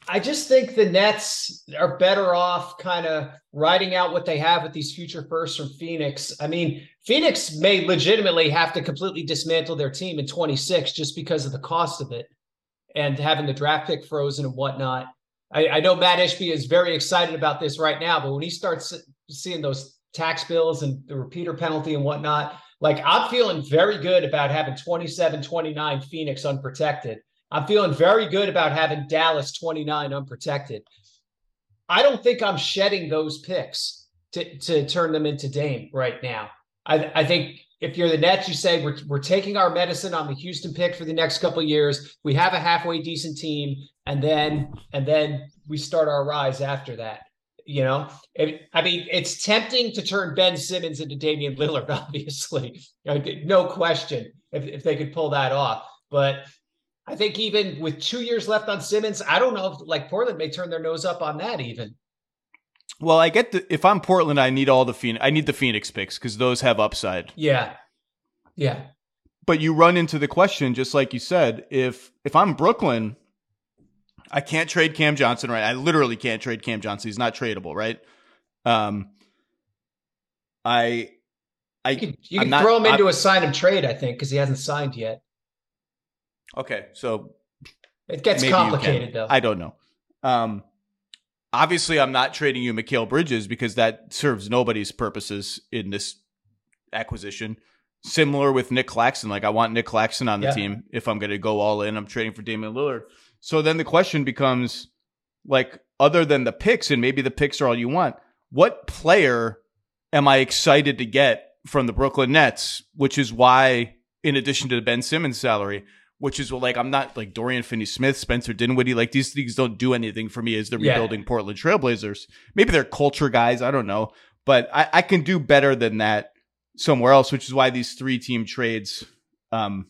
I just think the Nets are better off kind of riding out what they have with these future firsts from Phoenix. I mean, Phoenix may legitimately have to completely dismantle their team in 26 just because of the cost of it and having the draft pick frozen and whatnot. I, I know Mat Ishbia is very excited about this right now, but when he starts seeing those tax bills and the repeater penalty and whatnot, like I'm feeling very good about having 27, 29 Phoenix unprotected. I'm feeling very good about having Dallas 29 unprotected. I don't think I'm shedding those picks to, to turn them into Dame right now. I, I think if you're the Nets, you say we're, we're taking our medicine on the Houston pick for the next couple years. We have a halfway decent team, and then and then we start our rise after that. You know, it, I mean, it's tempting to turn Ben Simmons into Damian Lillard, obviously, no question, if, if they could pull that off. But I think even with two years left on Simmons, I don't know if like Portland may turn their nose up on that even. Well, I get the if I'm Portland, I need all the Phoenix. I need the Phoenix picks because those have upside. Yeah, yeah. But you run into the question, just like you said, if if I'm Brooklyn, I can't trade Cam Johnson, right? I literally can't trade Cam Johnson. He's not tradable, right? Um, I, I you can, you can throw him into I'm, a sign of trade, I think, because he hasn't signed yet. Okay, so it gets complicated though. I don't know. Um, obviously, I'm not trading you Mikal Bridges because that serves nobody's purposes in this acquisition. Similar with Nick Claxton. Like I want Nick Claxton on the yeah. team if I'm going to go all in. I'm trading for Damian Lillard. So then the question becomes, like, other than the picks, and maybe the picks are all you want, what player am I excited to get from the Brooklyn Nets? Which is why, in addition to the Ben Simmons salary, which is like I'm not like Dorian Finney Smith, Spencer Dinwiddie. Like these things don't do anything for me as the rebuilding yeah. Portland Trailblazers. Maybe they're culture guys. I don't know, but I, I, can do better than that somewhere else. Which is why these three team trades um,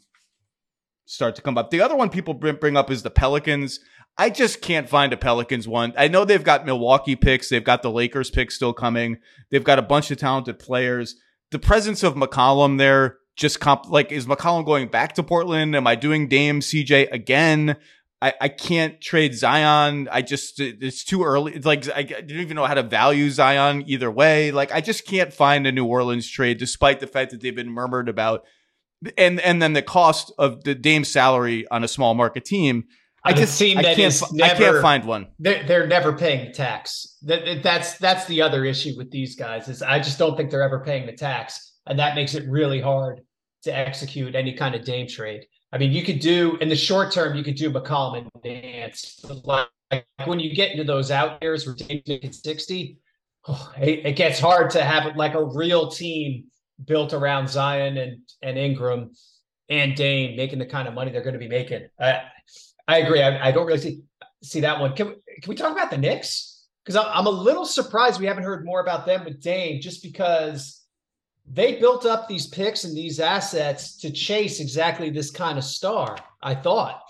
start to come up. The other one people bring up is the Pelicans. I just can't find a Pelicans one. I know they've got Milwaukee picks. They've got the Lakers picks still coming. They've got a bunch of talented players. The presence of McCollum there just comp like is McCollum going back to Portland? Am I doing Dame CJ again? I, I can't trade Zion. I just it's too early. It's like I, I don't even know how to value Zion either way. Like I just can't find a New Orleans trade, despite the fact that they've been murmured about, and and then the cost of the Dame salary on a small market team. I just team I can't, never, I can't find one. They're, they're never paying the tax. That, that's that's the other issue with these guys is I just don't think they're ever paying the tax and that makes it really hard to execute any kind of Dame trade. I mean, you could do in the short term, you could do McCollum and Nance. Like when you get into those out years where Dame's making 60, oh, it, it, gets hard to have like a real team built around Zion and, and Ingram and Dame making the kind of money they're going to be making. I, I agree. I, I don't really see, see that one. Can, can we talk about the Knicks? Because I'm a little surprised we haven't heard more about them with Dame just because they built up these picks and these assets to chase exactly this kind of star, I thought.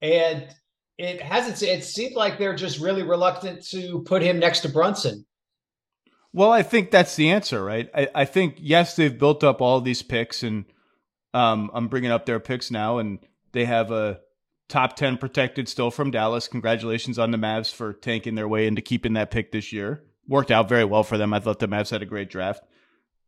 And it hasn't, it seemed like they're just really reluctant to put him next to Brunson. Well, I think that's the answer, right? I, I think, yes, they've built up all these picks, and um, I'm bringing up their picks now, and they have a top 10 protected still from Dallas. Congratulations on the Mavs for tanking their way into keeping that pick this year. Worked out very well for them. I thought the Mavs had a great draft.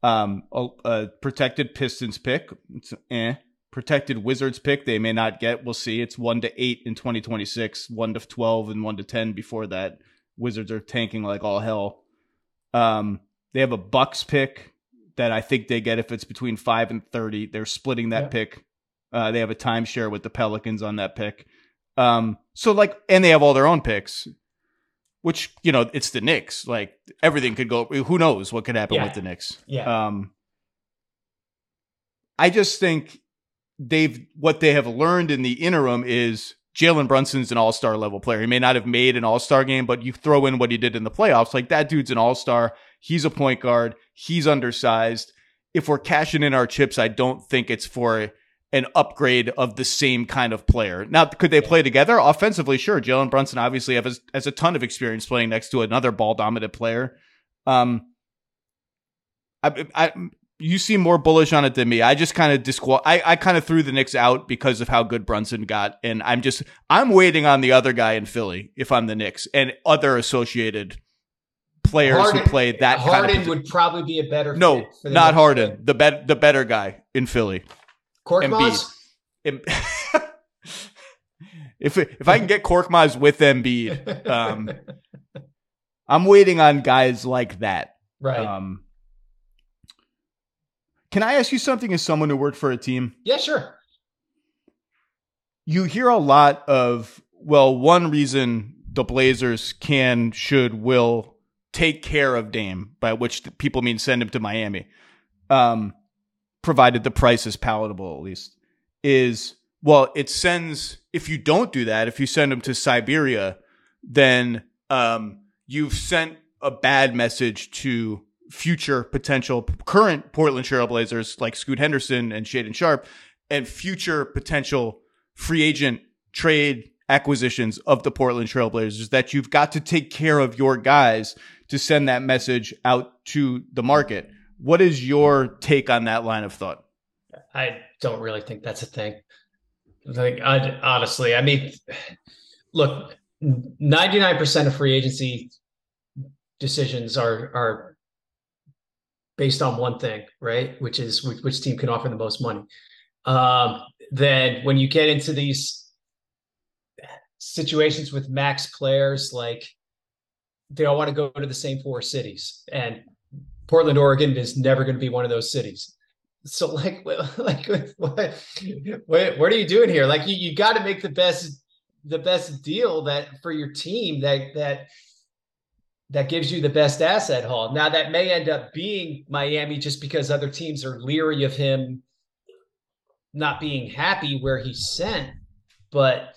Um, a, a protected Pistons pick. It's eh. Protected Wizards pick. They may not get. We'll see. It's one to eight in 2026, one to 12, and one to 10 before that. Wizards are tanking like all hell. Um, they have a Bucks pick that I think they get if it's between five and 30. They're splitting that yeah. pick. Uh, they have a timeshare with the Pelicans on that pick. Um, so like, and they have all their own picks which you know it's the Knicks. Like everything could go. Who knows what could happen yeah. with the Knicks? Yeah. Um, I just think they've what they have learned in the interim is Jalen Brunson's an all star level player. He may not have made an all star game, but you throw in what he did in the playoffs. Like that dude's an all star. He's a point guard. He's undersized. If we're cashing in our chips, I don't think it's for an upgrade of the same kind of player. Now, could they play together offensively? Sure. Jalen Brunson obviously has, has a ton of experience playing next to another ball dominant player. Um, I, I, you seem more bullish on it than me. I just kind of disqual. I, I kind of threw the Knicks out because of how good Brunson got, and I'm just I'm waiting on the other guy in Philly if I'm the Knicks and other associated players Harden, who played that. Harden kind of, would probably be a better. no, fit for the not Knicks Harden. The bet the better guy in Philly. Korkmaz. Em- if if I can get Korkmaz with Embiid, um, I'm waiting on guys like that. right. Um, can I ask you something as someone who worked for a team? yeah, sure. You hear a lot of, well, one reason the Blazers can, should, will take care of Dame, by which people mean send him to Miami, um, provided the price is palatable, at least, is, well, it sends, if you don't do that, if you send them to Siberia, then um, you've sent a bad message to future potential current Portland Trailblazers like Scoot Henderson and Shaedon Sharpe and future potential free agent trade acquisitions of the Portland Trailblazers that you've got to take care of your guys to send that message out to the market. What is your take on that line of thought? I don't really think that's a thing. Like I, honestly, I mean, look, ninety nine percent of free agency decisions are are based on one thing, right? Which is which, which team can offer the most money. Um, then when you get into these situations with max players, like they all want to go to the same four cities, and Portland, Oregon is never going to be one of those cities. So like, like what, what, what are you doing here? Like you, you got to make the best, the best deal that for your team that, that, that gives you the best asset haul. Now that may end up being Miami just because other teams are leery of him not being happy where he's sent. But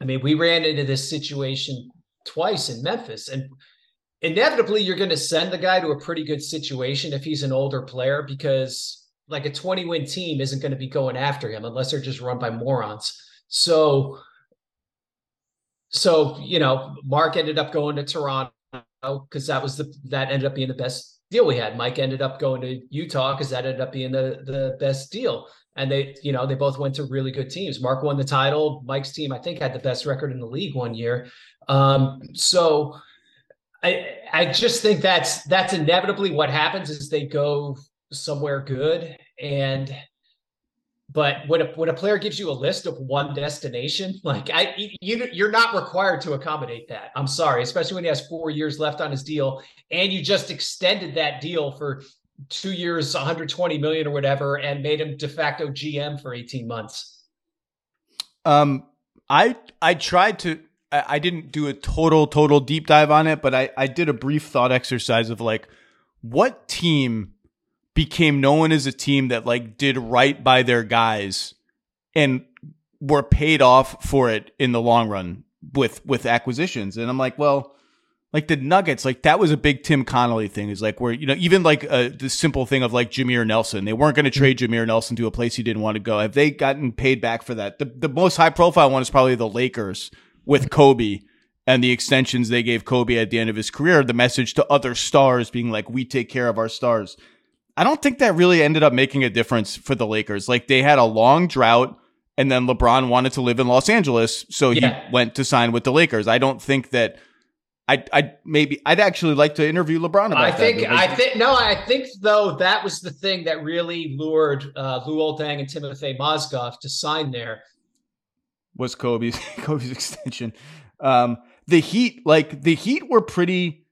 I mean, we ran into this situation twice in Memphis and inevitably you're going to send the guy to a pretty good situation if he's an older player because like a 20 win team isn't going to be going after him unless they're just run by morons. So so you know, Mark ended up going to Toronto because that was the that ended up being the best deal we had. Mike ended up going to Utah because that ended up being the the best deal. And they, you know, they both went to really good teams. Mark won the title. Mike's team, I think, had the best record in the league one year. Um, so I I just think that's that's inevitably what happens is they go somewhere good and but when a when a player gives you a list of one destination like I you you're not required to accommodate that. I'm sorry, especially when he has 4 years left on his deal and you just extended that deal for 2 years 120 million or whatever and made him de facto GM for 18 months. Um I I tried to I didn't do a total, total deep dive on it, but I, I did a brief thought exercise of like, what team became known as a team that like did right by their guys and were paid off for it in the long run with, with acquisitions. And I'm like, well, like the Nuggets, like that was a big Tim Connolly thing. Is like where you know even like uh, the simple thing of like Jameer Nelson, they weren't going to trade Jameer Nelson to a place he didn't want to go. Have they gotten paid back for that? The the most high profile one is probably the Lakers with Kobe and the extensions they gave Kobe at the end of his career, the message to other stars being like, we take care of our stars. I don't think that really ended up making a difference for the Lakers. Like they had a long drought and then LeBron wanted to live in Los Angeles, so he Yeah. went to sign with the Lakers. I don't think that I I maybe I'd actually like to interview LeBron about I that. think I think no, I think though that was the thing that really lured uh, Luol Deng and Timofey Mozgov to sign there. Was Kobe's Kobe's extension. Um, the Heat, like the Heat, were pretty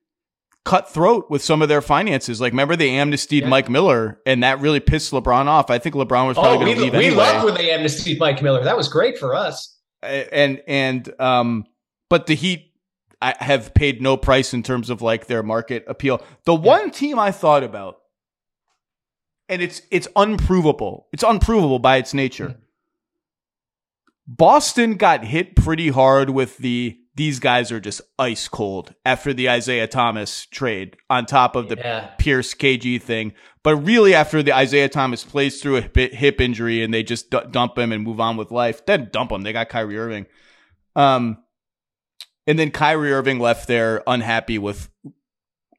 cutthroat with some of their finances. Like, remember they amnestied Yeah. Mike Miller, and that really pissed LeBron off. I think LeBron was probably Oh, going to leave we anyway. loved when they amnestied Mike Miller. That was great for us. and and um, but the Heat. I have paid no price in terms of like their market appeal. The one team I thought about, and it's it's unprovable. It's unprovable by its nature. Boston got hit pretty hard with the these guys are just ice cold after the Isaiah Thomas trade on top of the Yeah. Pierce KG thing. But really, after the Isaiah Thomas plays through a hip, injury and they just d- dump him and move on with life, then dump him. They got Kyrie Irving. Um, and then Kyrie Irving left there unhappy with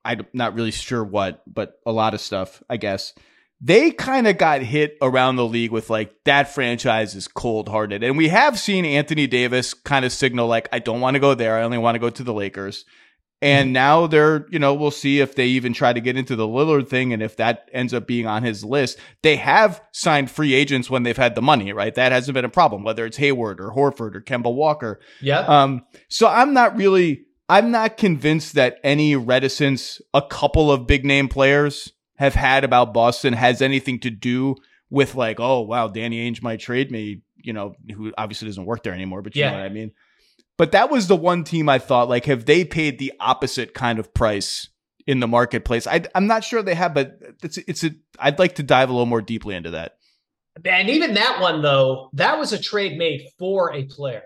I'm not really sure what, but a lot of stuff, I guess. They kind of got hit around the league with like that franchise is cold hearted. And we have seen Anthony Davis kind of signal like, I don't want to go there. I only want to go to the Lakers. And Mm-hmm. now they're, you know, we'll see if they even try to get into the Lillard thing and if that ends up being on his list. They have signed free agents when they've had the money, right? That hasn't been a problem, whether it's Hayward or Horford or Kemba Walker. Yeah. Um, so I'm not really, I'm not convinced that any reticence a couple of big name players have had about Boston has anything to do with like, oh wow, Danny Ainge might trade me, you know, who obviously doesn't work there anymore, but you Yeah. know what I mean. But that was the one team I thought like, have they paid the opposite kind of price in the marketplace? I, I'm not sure they have, but it's it's a. I'd like to dive a little more deeply into that. And even that one though, that was a trade made for a player,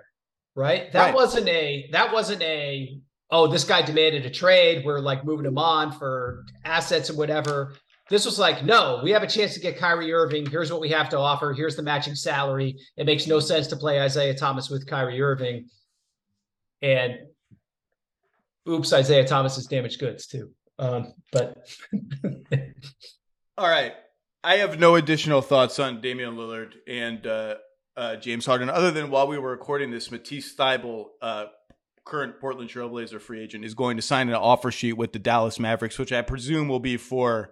right? That Right. wasn't a that wasn't a oh, this guy demanded a trade. We're like moving him on for assets and whatever. This was like, no, we have a chance to get Kyrie Irving. Here's what we have to offer. Here's the matching salary. It makes no sense to play Isaiah Thomas with Kyrie Irving. And oops, Isaiah Thomas is damaged goods too. Um, but All right. I have no additional thoughts on Damian Lillard and uh, uh, James Harden, other than while we were recording this, Matisse Thybulle, uh, current Portland Trailblazer free agent, is going to sign an offer sheet with the Dallas Mavericks, which I presume will be for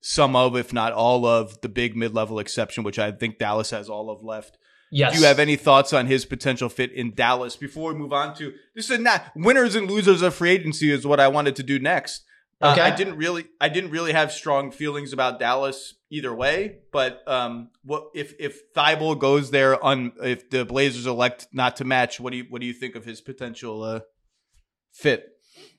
some of, if not all of, the big mid level exception, which I think Dallas has all of left. yes. Do you have any thoughts on his potential fit in Dallas before we move on to this? Is not winners and losers of free agency is what I wanted to do next. Uh, I didn't really, I didn't really have strong feelings about Dallas either way. But um, what if if Thybulle goes there on if the Blazers elect not to match? What do you what do you think of his potential uh, fit?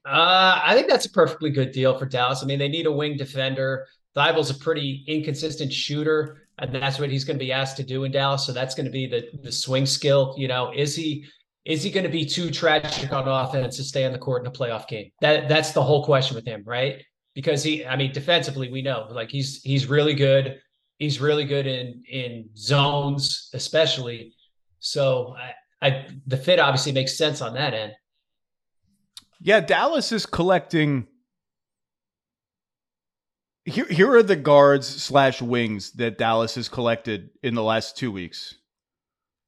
Uh, I think that's a perfectly good deal for Dallas. I mean, they need a wing defender. Thybulle's a pretty inconsistent shooter, and that's what he's going to be asked to do in Dallas. So that's going to be the the swing skill. You know, is he is he going to be too tragic on offense to stay on the court in a playoff game? That that's the whole question with him, right? Because he, I mean, defensively, we know like he's he's really good. He's really good in in zones, especially. So I, I the fit obviously makes sense on that end. Yeah, Dallas is collecting. Here, here are the guards slash wings that Dallas has collected in the last two weeks,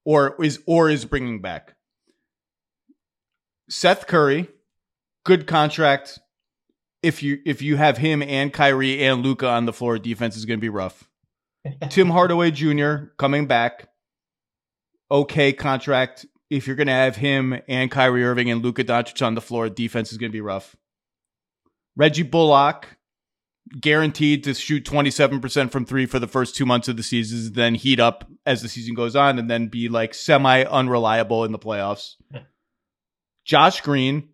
or is or is bringing back. Seth Curry, good contract. If you if you have him and Kyrie and Luka on the floor, defense is going to be rough. Tim Hardaway Jr. coming back, okay contract. If you're going to have him and Kyrie Irving and Luka Doncic on the floor, defense is going to be rough. Reggie Bullock, guaranteed to shoot 27% from three for the first two months of the season, then heat up as the season goes on, and then be like semi unreliable in the playoffs. Josh Green,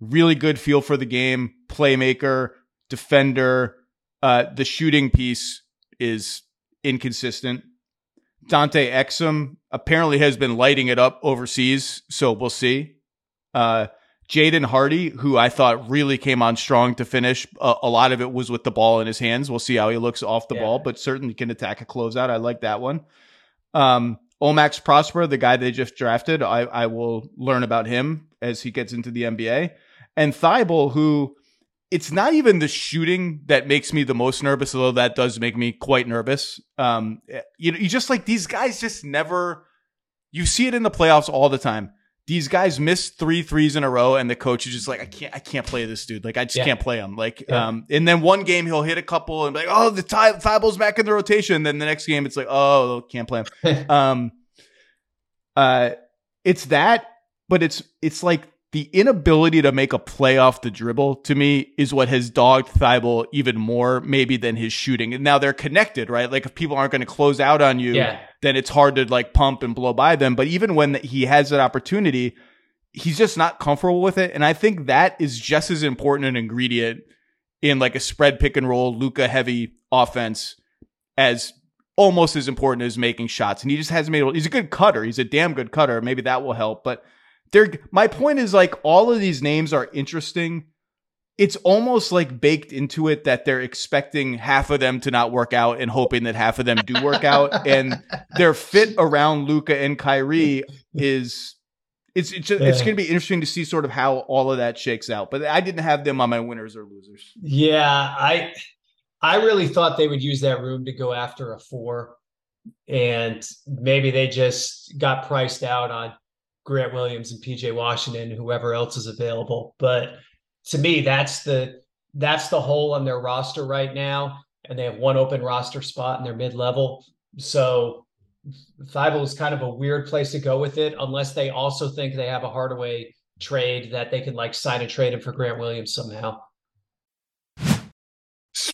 really good feel for the game, playmaker, defender. Uh, the shooting piece is inconsistent. Dante Exum apparently has been lighting it up overseas, so we'll see. Uh, Jaden Hardy, who I thought really came on strong to finish, uh, a lot of it was with the ball in his hands. We'll see how he looks off the Yeah. ball, but certainly can attack a closeout. I like that one. Um, Omax Prosper, the guy they just drafted, I, I will learn about him as he gets into the NBA. And Thybulle, who it's not even the shooting that makes me the most nervous, although that does make me quite nervous. Um, you know, you just like these guys just never. You see it in the playoffs all the time. These guys miss three threes in a row, and the coach is just like, I can't, I can't play this dude. Like, I just Yeah. can't play him. Like, Yeah. um, and then one game he'll hit a couple and be like, oh, the Thi- Thybulle's back in the rotation. And then the next game, it's like, oh, can't play him um uh it's that but it's it's like the inability to make a play off the dribble to me is what has dogged Thybulle even more maybe than his shooting and now they're connected right like if people aren't going to close out on you Yeah. then it's hard to like pump and blow by them but even when he has that opportunity he's just not comfortable with it and i think that is just as important an ingredient in like a spread pick and roll Luka heavy offense as almost as important as making shots. And he just hasn't made. He's a good cutter. He's a damn good cutter. Maybe that will help. But they're. My point is like all of these names are interesting. It's almost like baked into it that they're expecting half of them to not work out and hoping that half of them do work out. And their fit around Luka and Kyrie is it's it's, just, it's going to be interesting to see sort of how all of that shakes out. But I didn't have them on my winners or losers. Yeah, I I really thought they would use that room to go after a four, and maybe they just got priced out on Grant Williams and PJ Washington, whoever else is available. But to me, that's the that's the hole on their roster right now, and they have one open roster spot in their mid level. So Thybulle is kind of a weird place to go with it, unless they also think they have a Hardaway trade that they can like sign and trade him for Grant Williams somehow.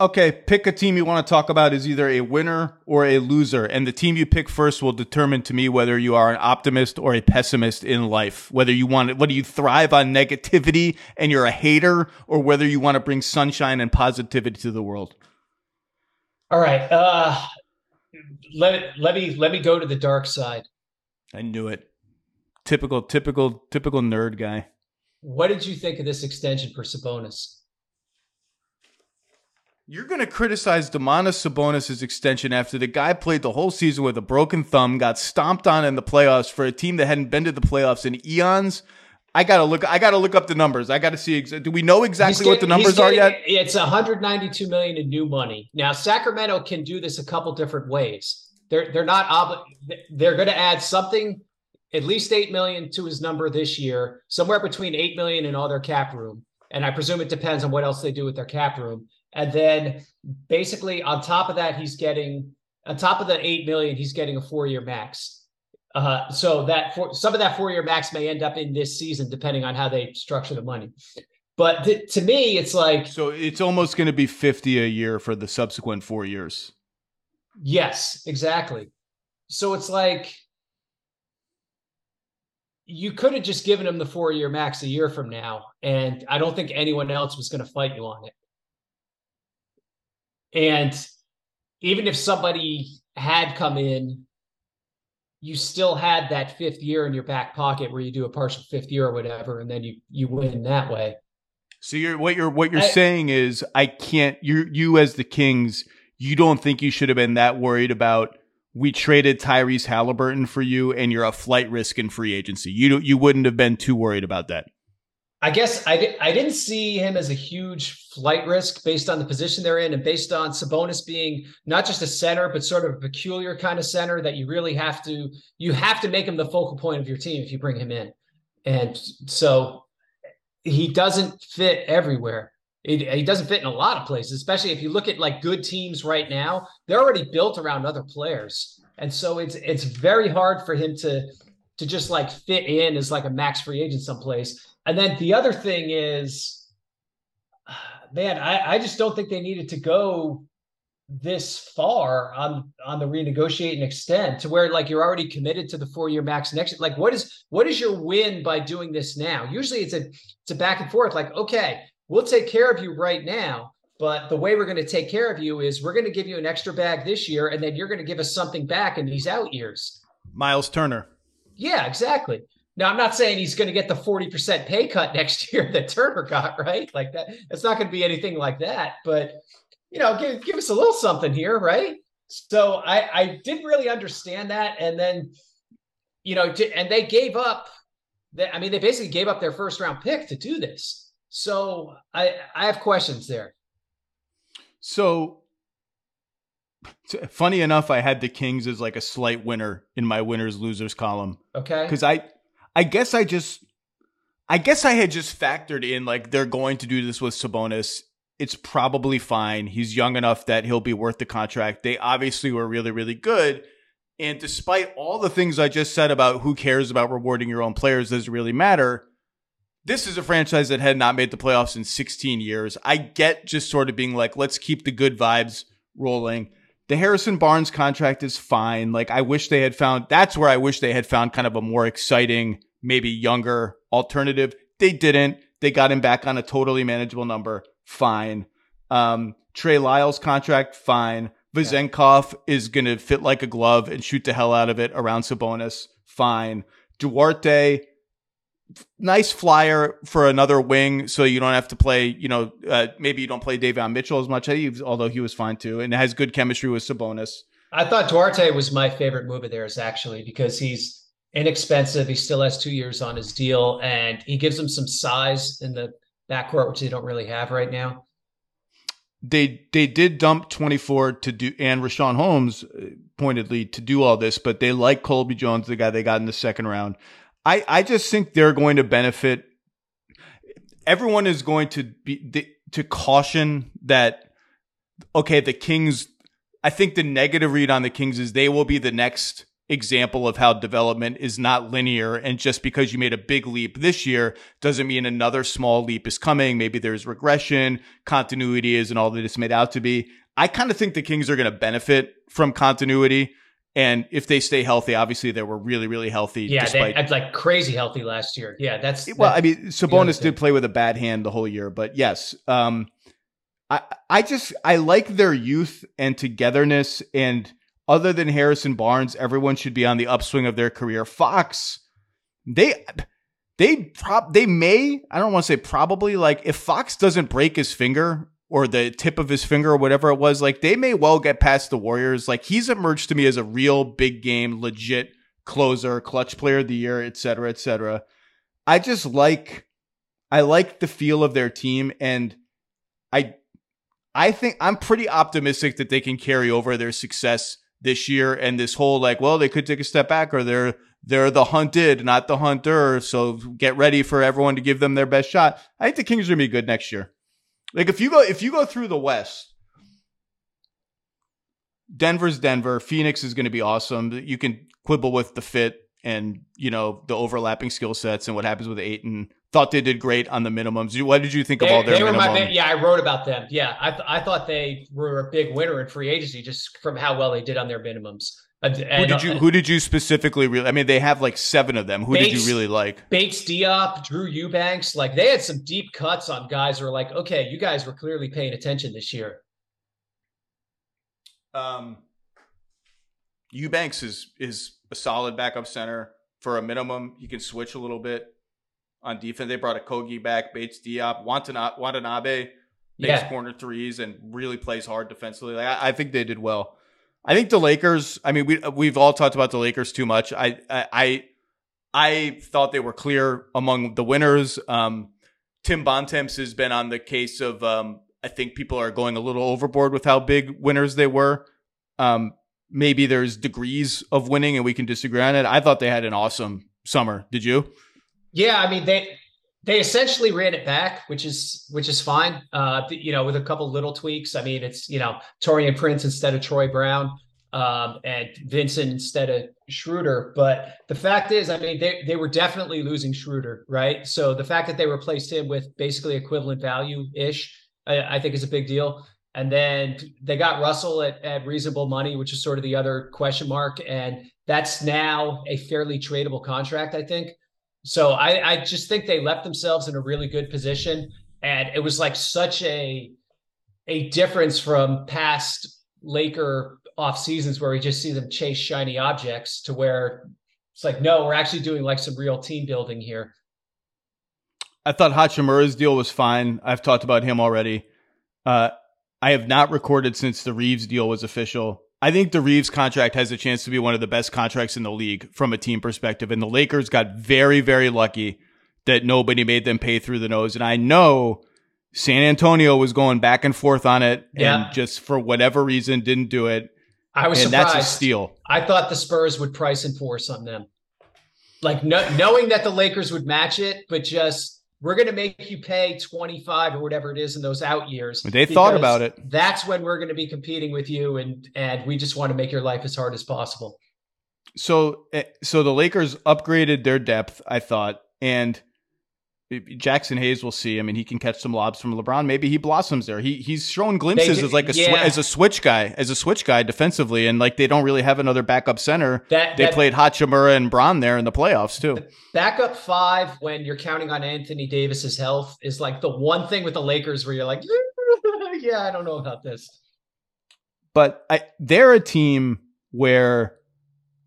Okay, pick a team you want to talk about is either a winner or a loser, and the team you pick first will determine to me whether you are an optimist or a pessimist in life. Whether you want, whether you thrive on negativity and you're a hater, or whether you want to bring sunshine and positivity to the world. All right, uh, let let me let me go to the dark side. I knew it. Typical, typical, typical nerd guy. What did you think of this extension for Sabonis? You're going to criticize Domantas Sabonis' extension after the guy played the whole season with a broken thumb, got stomped on in the playoffs for a team that hadn't been to the playoffs in eons. I gotta look. I gotta look up the numbers. I gotta see. Do we know exactly what the numbers getting, are yet? It's 192 million in new money. Now Sacramento can do this a couple different ways. They're they're not obli- They're going to add something, at least eight million to his number this year, somewhere between eight million and all their cap room. And I presume it depends on what else they do with their cap room. And then basically on top of that, he's getting on top of the eight million, he's getting a four-year max. Uh, so that for, some of that four-year max may end up in this season, depending on how they structure the money. But th- to me, it's like so it's almost going to be fifty a year for the subsequent four years. Yes, exactly. So it's like you could have just given him the four-year max a year from now, and I don't think anyone else was going to fight you on it. And even if somebody had come in, you still had that fifth year in your back pocket where you do a partial fifth year or whatever, and then you you win that way. So you're what you're what you're I, saying is I can't you you as the Kings, you don't think you should have been that worried about we traded Tyrese Halliburton for you and you're a flight risk in free agency. You you wouldn't have been too worried about that. I guess I, di- I didn't see him as a huge flight risk based on the position they're in and based on Sabonis being not just a center, but sort of a peculiar kind of center that you really have to you have to make him the focal point of your team if you bring him in. And so he doesn't fit everywhere. he doesn't fit in a lot of places, especially if you look at like good teams right now, they're already built around other players. And so it's it's very hard for him to to just like fit in as like a max free agent someplace and then the other thing is, man, I, I just don't think they needed to go this far on on the renegotiate and extend to where like you're already committed to the four year max next like what is what is your win by doing this now? Usually it's a it's a back and forth like okay we'll take care of you right now but the way we're going to take care of you is we're going to give you an extra bag this year and then you're going to give us something back in these out years. Miles turner. Yeah exactly Now, I'm not saying he's going to get the 40% pay cut next year that Turner got, right? Like that. It's not going to be anything like that. But, you know, give, give us a little something here, right? So I, I didn't really understand that. And then, you know, and they gave up. I mean, they basically gave up their first round pick to do this. So I, I have questions there. So funny enough, I had the Kings as like a slight winner in my winners losers column. Okay. Because I, I guess I just, I guess I had just factored in like they're going to do this with Sabonis. It's probably fine. He's young enough that he'll be worth the contract. They obviously were really, really good. And despite all the things I just said about who cares about rewarding your own players doesn't really matter, this is a franchise that had not made the playoffs in 16 years. I get just sort of being like, let's keep the good vibes rolling. The Harrison Barnes contract is fine. Like, I wish they had found that's where I wish they had found kind of a more exciting, maybe younger alternative. They didn't. They got him back on a totally manageable number. Fine. Um, Trey Lyles contract, fine. Vezenkov is going to fit like a glove and shoot the hell out of it around Sabonis. Fine. Duarte, nice flyer for another wing, so you don't have to play. You know, uh, maybe you don't play Davion Mitchell as much, although he was fine too, and has good chemistry with Sabonis. I thought Duarte was my favorite move of theirs actually because he's inexpensive. He still has two years on his deal, and he gives them some size in the backcourt, which they don't really have right now. They they did dump 24 to do and Richaun Holmes uh, pointedly to do all this, but they like Colby Jones, the guy they got in the second round. I, I just think they're going to benefit. Everyone is going to be to caution that okay, the Kings. I think the negative read on the Kings is they will be the next example of how development is not linear. And just because you made a big leap this year doesn't mean another small leap is coming. Maybe there's regression, continuity isn't all that it's made out to be. I kind of think the Kings are going to benefit from continuity. And if they stay healthy, obviously they were really, really healthy. Yeah, despite- they had like crazy healthy last year. Yeah, that's well. that's I mean, Sabonis did play with a bad hand the whole year, but yes, um, I I just I like their youth and togetherness. And other than Harrison Barnes, everyone should be on the upswing of their career. Fox, they they prob they may I don't want to say probably like if Fox doesn't break his finger or the tip of his finger or whatever it was, like they may well get past the Warriors. Like he's emerged to me as a real big game, legit closer, clutch player of the year, et cetera, et cetera. I just like, I like the feel of their team. And I, I think I'm pretty optimistic that they can carry over their success this year and this whole like, well, they could take a step back or they're, they're the hunted, not the hunter. So get ready for everyone to give them their best shot. I think the Kings are to be good next year. Like if you go if you go through the West, Denver's Denver, Phoenix is going to be awesome. You can quibble with the fit and you know the overlapping skill sets and what happens with Ayton. Thought they did great on the minimums. What did you think they, of all their they were minimum? my, yeah, I wrote about them. Yeah, I, th- I thought they were a big winner in free agency just from how well they did on their minimums. Who did you Who did you specifically really? I mean, they have like seven of them. Who Bates, did you really like? Bates Diop, Drew Eubanks. Like they had some deep cuts on guys who were like, okay, you guys were clearly paying attention this year. Um, Eubanks is is a solid backup center for a minimum. He can switch a little bit on defense. They brought Okogie back, Bates Diop, Watanabe, Watanabe makes yeah. corner threes and really plays hard defensively. Like, I, I think they did well. I think the Lakers. I mean, we we've all talked about the Lakers too much. I I I thought they were clear among the winners. Um, Tim Bontemps has been on the case of. Um, I think people are going a little overboard with how big winners they were. Um, maybe there's degrees of winning, and we can disagree on it. I thought they had an awesome summer. Did you? Yeah, I mean they they essentially ran it back, which is which is fine. Uh, you know, with a couple little tweaks. I mean, it's you know Taurean Prince instead of Troy Brown, um, and Vincent instead of Schroeder. But the fact is, I mean, they they were definitely losing Schroeder, right? So the fact that they replaced him with basically equivalent value ish, I, I think is a big deal. And then they got Russell at, at reasonable money, which is sort of the other question mark. And that's now a fairly tradable contract, I think. So I, I just think they left themselves in a really good position. And it was like such a a difference from past Laker off seasons where we just see them chase shiny objects to where It's like, no, we're actually doing like some real team building here. I thought Hachimura's deal was fine. I've talked about him already. Uh, I have not recorded since the Reeves deal was official. I think the Reeves contract has a chance to be one of the best contracts in the league from a team perspective. And the Lakers got very, very lucky that nobody made them pay through the nose. And I know San Antonio was going back and forth on it Yeah. and just for whatever reason didn't do it. I was and surprised. that's a steal. I thought the Spurs would price and force on them. Like no, knowing that the Lakers would match it, but just we're going to make you pay 25 or whatever it is in those out years. They thought about it. That's when we're going to be competing with you and and we just want to make your life as hard as possible. So, eh, so the Lakers upgraded their depth, I thought, and Jaxson Hayes will see. I mean, he can catch some lobs from LeBron. Maybe he blossoms there. He he's shown glimpses as like a yeah. as a switch guy, as a switch guy defensively, and like they don't really have another backup center. That They that played Hachimura and Braun there in the playoffs too. backup five when you're counting on Anthony Davis's health is like the one thing with the Lakers where you're like, yeah, I don't know about this. But I, they're a team where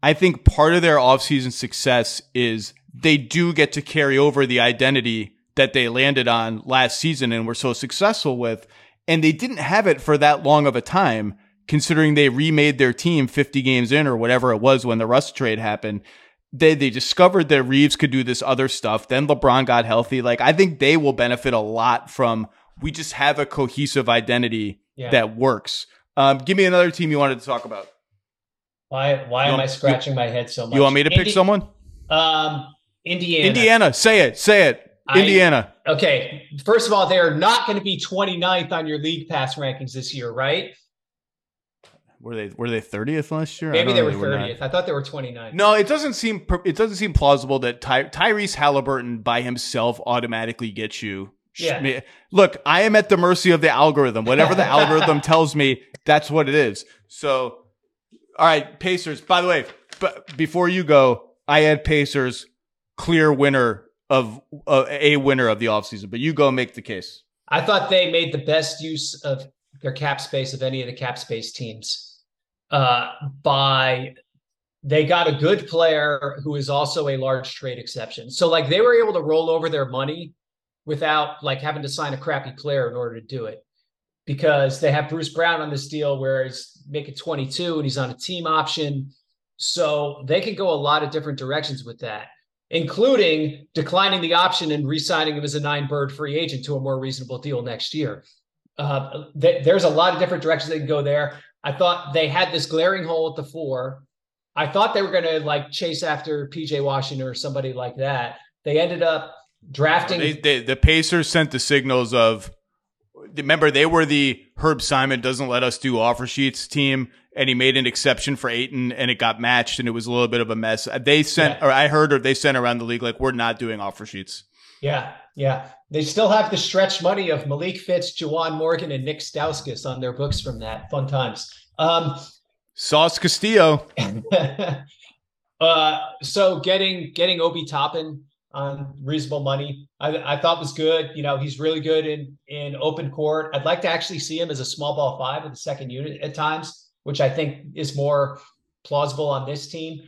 I think part of their offseason success is they do get to carry over the identity that they landed on last season and were so successful with. And they didn't have it for that long of a time, considering they remade their team 50 games in or whatever it was when the Russ trade happened. They, they discovered that Reeves could do this other stuff. Then LeBron got healthy. Like, I think they will benefit a lot from we just have a cohesive identity Yeah. that works. Um, give me another team you wanted to talk about. Why why You am want- I scratching my head so much? You want me to pick someone? Um, Indiana. Indiana. Say it. Say it. I- Indiana. Okay. First of all, they are not going to be 29th on your league pass rankings this year, right? Were they were they thirtieth last year? Maybe they were 30th. I thought they were 29th. No, it doesn't seem it doesn't seem plausible that Ty- Tyrese Halliburton by himself automatically gets you. Yeah. Look, I am at the mercy of the algorithm. Whatever the algorithm tells me, that's what it is. So, all right, Pacers. By the way, but before you go, I had Pacers clear winner of uh, a winner of the offseason, but you go make the case. I thought they made the best use of their cap space of any of the cap space teams. Uh, by they got a good player who is also a large trade exception. So like they were able to roll over their money without like having to sign a crappy player in order to do it. Because they have Bruce Brown on this deal where he's making 22 and he's on a team option. So they can go a lot of different directions with that, including declining the option and re-signing him as a non-Bird free agent to a more reasonable deal next year. Uh, th- there's a lot of different directions they can go there. I thought they had this glaring hole at the four. I thought they were going to like chase after PJ Washington or somebody like that. They ended up drafting. They, they, the Pacers sent the signals of. Remember, they were the Herb Simon doesn't let us do offer sheets team, and he made an exception for Ayton, and it got matched, and it was a little bit of a mess. They sent, Yeah. or I heard, or they sent around the league like we're not doing offer sheets. yeah, yeah. They still have the stretch money of Malik Fitts, Juwan Morgan, and Nik Stauskas on their books from that. Fun times. Um, Sauce Castillo, uh, so getting getting Obi Toppin on reasonable money, I, I thought was good. You know, he's really good in in open court. I'd like to actually see him as a small ball five with the second unit at times, which I think is more plausible on this team.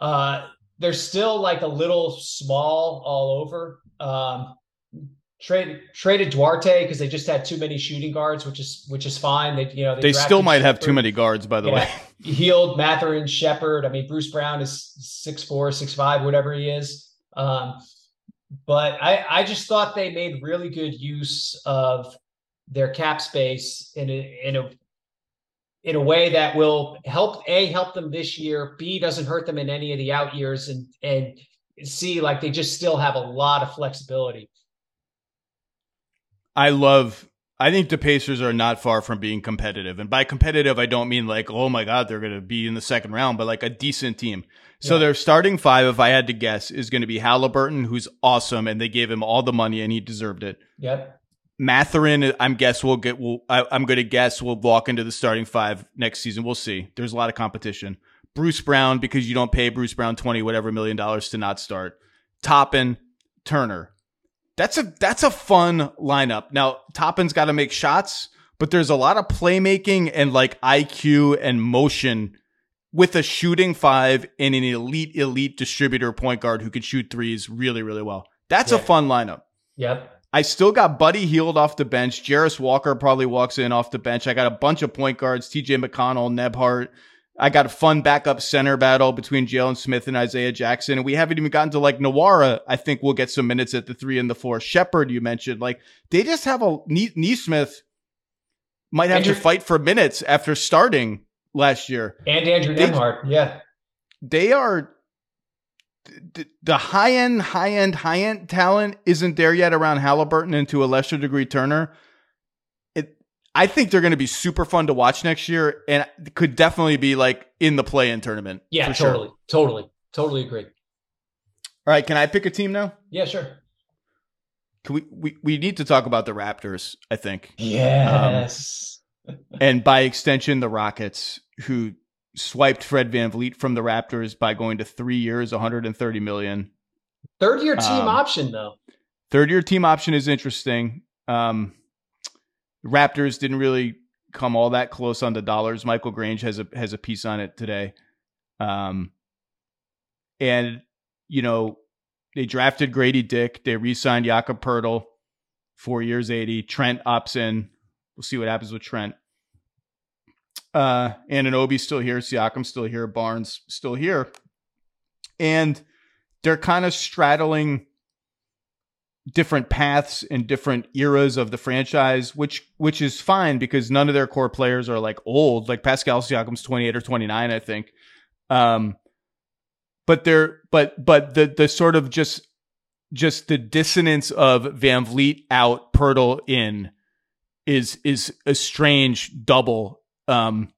Uh, they're still like a little small all over. Um, traded traded Duarte because they just had too many shooting guards, which is which is fine. They you know they drafted still might have too many guards, by the Yeah. way. Hield Mathurin, Sheppard. I mean, Bruce Brown is six four, six five, whatever he is. Um, but I, I just thought they made really good use of their cap space in a in a in a way that will help a help them this year. B doesn't hurt them in any of the out years, and and C like they just still have a lot of flexibility. I love. I think the Pacers are not far from being competitive, and by competitive, I don't mean like, oh my god, they're going to be in the second round, but like a decent team. So Yeah. their starting five, if I had to guess, is going to be Halliburton, who's awesome, and they gave him all the money, and he deserved it. Yep. Mathurin, I'm guess we'll get. Will I, I'm going to guess we'll walk into the starting five next season. We'll see. There's a lot of competition. Bruce Brown because you don't pay Bruce Brown twenty whatever million dollars to not start. Toppin, Turner. That's a that's a fun lineup. Now Toppin's got to make shots, but there's a lot of playmaking and like IQ and motion with a shooting five and an elite, elite distributor point guard who can shoot threes really, really well. That's a fun lineup. Yep. I still got Buddy Hield off the bench. Jarace Walker probably walks in off the bench. I got a bunch of point guards, TJ McConnell, Nembhard. I got a fun backup center battle between Jalen Smith and Isaiah Jackson. And we haven't even gotten to like Nwora. I think we'll get some minutes at the three and the four. Sheppard, you mentioned. Like they just have a Nee- Nesmith might have Andrew- to fight for minutes after starting last year And Andrew Nembhard. Yeah. they are the high end, high end, high end talent isn't there yet around Halliburton and to a lesser degree Turner. It, I think they're going to be super fun to watch next year, and could definitely be like in the play-in tournament. Yeah, for sure. totally. Totally. Totally agree. All right, can I pick a team now? Yeah, sure. Can we, we we need to talk about the Raptors, I think, Yes. Um, and by extension the Rockets, who swiped Fred VanVleet from the Raptors by going to three years, 130 million. Third year team Um, option though. Third year team option is interesting. Um, Raptors didn't really come all that close on the dollars. Michael Grange has a has a piece on it today. Um, and you know they drafted Grady Dick. They re-signed Jakob Poeltl, four years, eighty. Trent opts in. We'll see what happens with Trent. Uh, Anunoby's still here. Siakam's still here. Barnes still here, and they're kind of straddling different paths and different eras of the franchise, which which is fine because none of their core players are like old. Like Pascal Siakam's twenty eight or twenty nine, I think. Um, but they're but but the the sort of just just the dissonance of VanVleet out, Poeltl in is is a strange double. Um,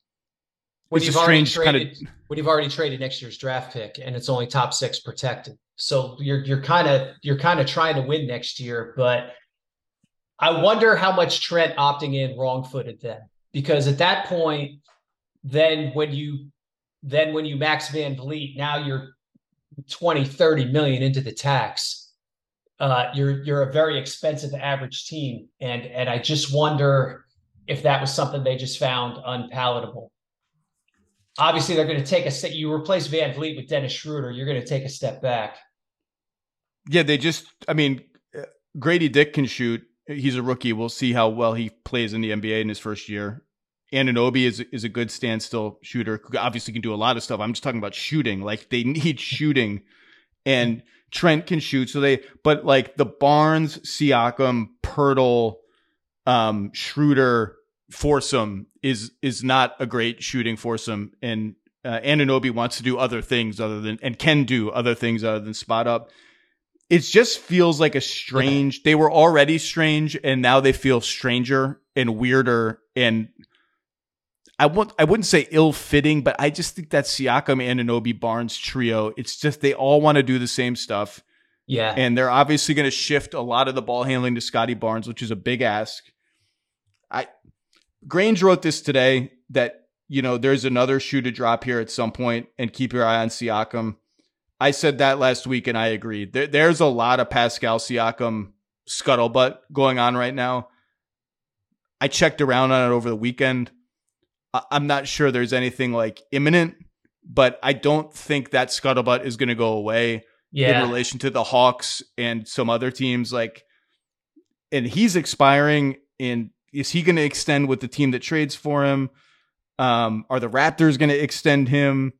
When it's you've a already strange kind of traded when you've already traded next year's draft pick and it's only top six protected. So you're you're kind of you're kind of trying to win next year, but I wonder how much Trent opting in wrong footed then. Because at that point, then when you then when you max VanVleet, now you're 20, 30 million into the tax. Uh, you're you're a very expensive average team. And and I just wonder if that was something they just found unpalatable obviously they're going to take a step. You replace VanVleet with Dennis Schroeder, you're going to take a step back. Yeah, they just. I mean, uh, Grady Dick can shoot. He's a rookie. We'll see how well he plays in the NBA in his first year. Anunoby is is a good standstill shooter. Obviously, can do a lot of stuff. I'm just talking about shooting. Like they need shooting, and Trent can shoot. So they, but like the Barnes, Siakam, Poeltl, um, Schroeder foursome is is not a great shooting foursome, and uh, Anunoby wants to do other things other than and can do other things other than spot up it just feels like a strange they were already strange and now they feel stranger and weirder and I won't I wouldn't say ill fitting, but I just think that Siakam and Anunoby Barnes trio, it's just they all want to do the same stuff. Yeah. And they're obviously going to shift a lot of the ball handling to Scottie Barnes, which is a big ask. I Grange wrote this today that, you know, there's another shoe to drop here at some point and keep your eye on Siakam. I said that last week and I agreed. There, there's a lot of Pascal Siakam scuttlebutt going on right now. I checked around on it over the weekend. I- I'm not sure there's anything like imminent, but I don't think that scuttlebutt is going to go away in relation to the Hawks and some other teams. Like, and he's expiring. And is he going to extend with the team that trades for him? Um, are the Raptors going to extend him?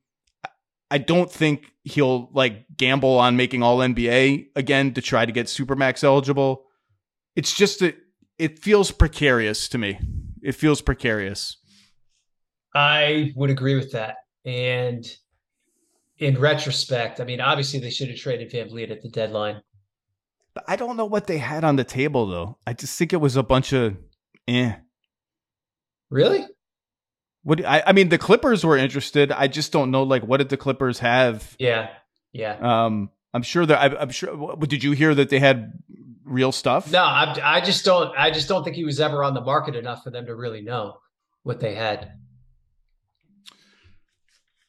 I don't think he'll like gamble on making all NBA again to try to get Supermax eligible. It's just that it feels precarious to me. It feels precarious. I would agree with that. And in retrospect, I mean, obviously they should have traded VanVleet at the deadline. I don't know what they had on the table though. I just think it was a bunch of eh. Really? What I, I mean, the Clippers were interested. I just don't know, like, what did the Clippers have? Yeah. Yeah. Um, I'm sure that I, I'm sure. Did you hear that they had real stuff? No, I, I just don't. I just don't think he was ever on the market enough for them to really know what they had.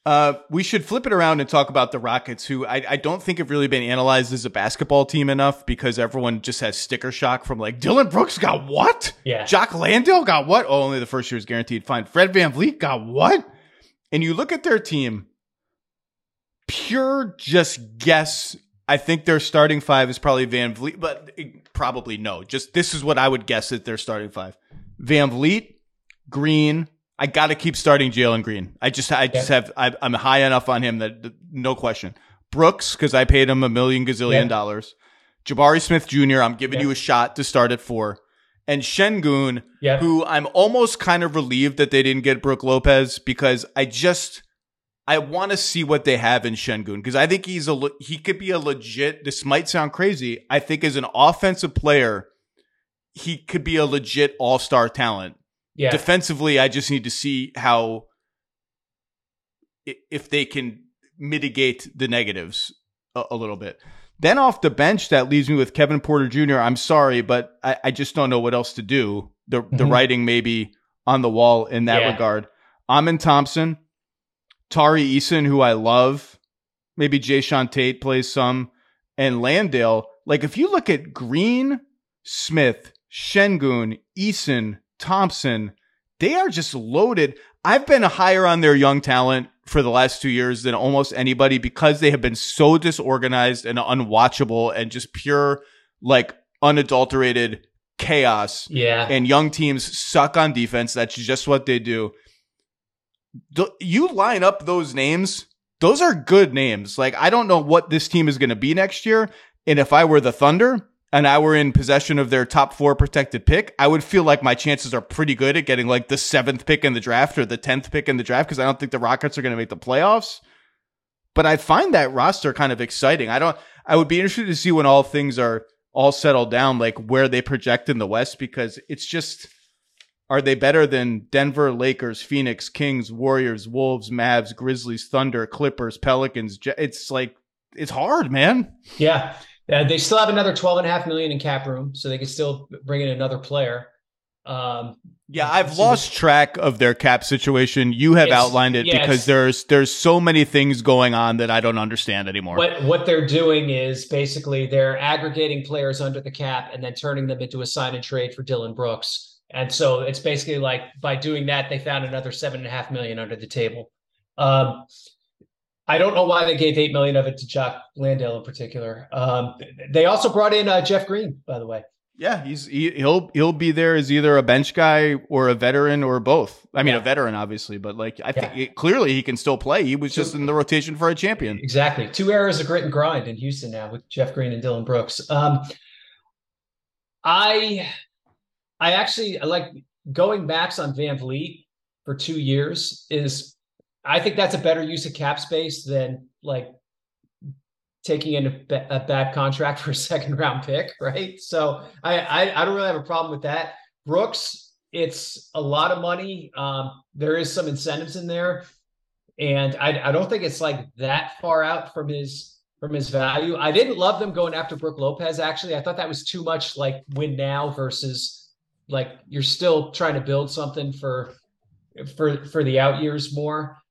Uh, we should flip it around and talk about the Rockets, who I, I don't think have really been analyzed as a basketball team enough because everyone just has sticker shock from like Dillon Brooks got what? Yeah. Jock Landale got what? Oh, only the first year is guaranteed. Fine. Fred VanVleet got what? and you look at their team, pure just guess. I think their starting five is probably VanVleet, but probably no. Just this is what I would guess at their starting five: VanVleet, Green. I got to keep starting Jalen Green. I just, I just have, I, am high enough on him that no question. Brooks, because I paid him a million gazillion yeah. dollars. Jabari Smith Jr., I'm giving yeah. you a shot to start at four. And Sengun, yeah. who I'm almost kind of relieved that they didn't get Brook Lopez because I just, I want to see what they have in Sengun because I think he's a he could be a legit. This might sound crazy. I think as an offensive player, he could be a legit all star talent. Yeah. Defensively, I just need to see how if they can mitigate the negatives a, a little bit. Then off the bench, that leaves me with Kevin Porter Jr. I'm sorry, but I, I just don't know what else to do. The mm-hmm. the writing may be on the wall in that yeah. regard. Amen Thompson, Tari Eason, who I love. Maybe Jae'Sean Tate plays some. And Landale. Like if you look at Green, Smith, Sengun, Eason, Thompson, they are just loaded. I've been higher on their young talent for the last two years than almost anybody because they have been so disorganized and unwatchable and just pure, like unadulterated chaos. Yeah. And young teams suck on defense. That's just what they do. You line up those names, those are good names. Like, I don't know what this team is going to be next year. And if I were the Thunder, and I were in possession of their top four protected pick, I would feel like my chances are pretty good at getting like the seventh pick in the draft or the 10th pick in the draft because I don't think the Rockets are going to make the playoffs. But I find that roster kind of exciting. I don't, I would be interested to see when all things are all settled down, like where they project in the West because it's just, are they better than Denver, Lakers, Phoenix, Kings, Warriors, Wolves, Mavs, Grizzlies, Thunder, Clippers, Pelicans? It's like, it's hard, man. Yeah. Uh, they still have another 12 and a half million in cap room, so they can still bring in another player. Um, yeah, I've lost track of their cap situation. You have outlined it yeah, because there's there's so many things going on that I don't understand anymore. What what they're doing is basically they're aggregating players under the cap and then turning them into a sign and trade for Dillon Brooks. And so it's basically like by doing that, they found another seven and a half million under the table. Um, I don't know why they gave eight million of it to Jock Landale in particular. Um, they also brought in uh, Jeff Green, by the way. Yeah, he's he, will he'll be there as either a bench guy or a veteran or both. I mean, yeah. a veteran obviously, but like I think it, clearly he can still play. He was just in the rotation for a champion. Exactly, two eras of grit and grind in Houston now with Jeff Green and Dillon Brooks. Um, I I actually like going backs on VanVleet for two years is I think that's a better use of cap space than like taking in a, a, bad contract for a second round pick, right? So I, I, I don't really have a problem with that. Brooks, it's a lot of money. Um, there is some incentives in there, and I, I don't think it's like that far out from his from his value. I didn't love them going after Brook Lopez. Actually, I thought that was too much like win now versus like you're still trying to build something for for for the out years more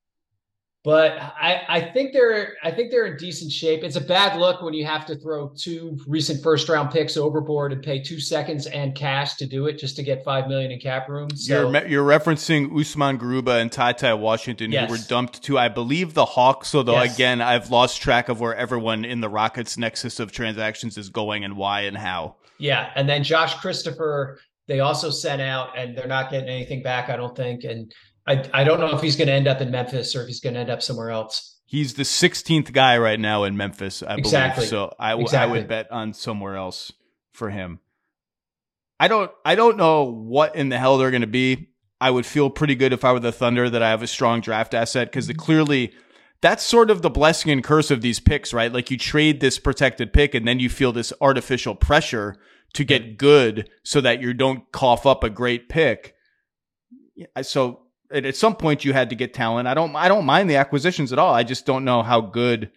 but I, I think they're I think they're in decent shape. It's a bad look when you have to throw two recent first round picks overboard and pay two seconds and cash to do it just to get five million in cap room. So, you're you're referencing Usman Garuba and Ty Ty Washington yes. who were dumped to I believe the Hawks. Although yes. again I've lost track of where everyone in the Rockets nexus of transactions is going and why and how. Yeah, and then Josh Christopher they also sent out and they're not getting anything back I don't think and I, I don't know if he's going to end up in Memphis or if he's going to end up somewhere else. He's the 16th guy right now in Memphis, I exactly. believe. So I, w- exactly. I would bet on somewhere else for him. I don't I don't know what in the hell they're going to be. I would feel pretty good if I were the Thunder that I have a strong draft asset because mm-hmm. clearly that's sort of the blessing and curse of these picks, right? Like you trade this protected pick and then you feel this artificial pressure to get good so that you don't cough up a great pick. So at some point you had to get talent. I don't I don't mind the acquisitions at all. I just don't know how good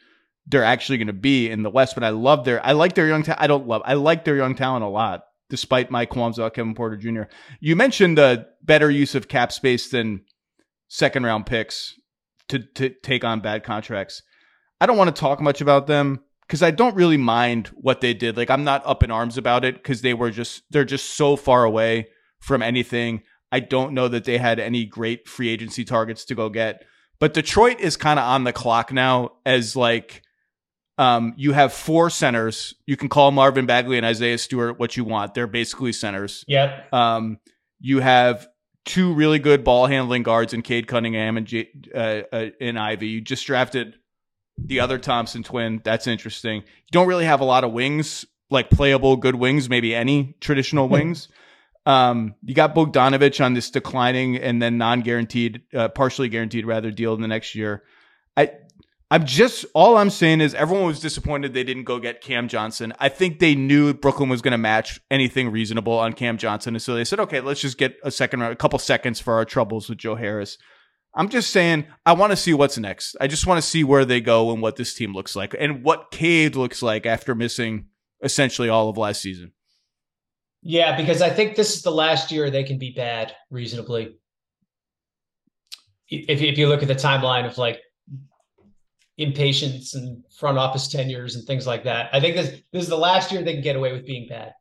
they're actually going to be in the West. But I love their I like their young. Ta- I don't love. I like their young talent a lot, despite my qualms about Kevin Porter Jr. You mentioned the better use of cap space than second round picks to to take on bad contracts. I don't want to talk much about them because I don't really mind what they did. Like I'm not up in arms about it because they were just they're just so far away from anything. I don't know that they had any great free agency targets to go get. But Detroit is kind of on the clock now as like um, you have four centers. You can call Marvin Bagley and Isaiah Stewart what you want. They're basically centers. Yep. Um, you have two really good ball handling guards in Cade Cunningham and J- uh, uh, in Ivey. You just drafted the other Thompson twin. That's interesting. You don't really have a lot of wings, like playable good wings, maybe any traditional wings. Um, you got Bogdanovic on this declining and then non-guaranteed, uh, partially guaranteed rather deal in the next year. I, I'm just all I'm saying is everyone was disappointed they didn't go get Cam Johnson. I think they knew Brooklyn was going to match anything reasonable on Cam Johnson, and so they said, okay, let's just get a second a couple seconds for our troubles with Joe Harris. I'm just saying, I want to see what's next. I just want to see where they go and what this team looks like and what Cade looks like after missing essentially all of last season. Yeah, because I think this is the last year they can be bad reasonably. If if you look at the timeline of like impatience and front office tenures and things like that, I think this this is the last year they can get away with being bad.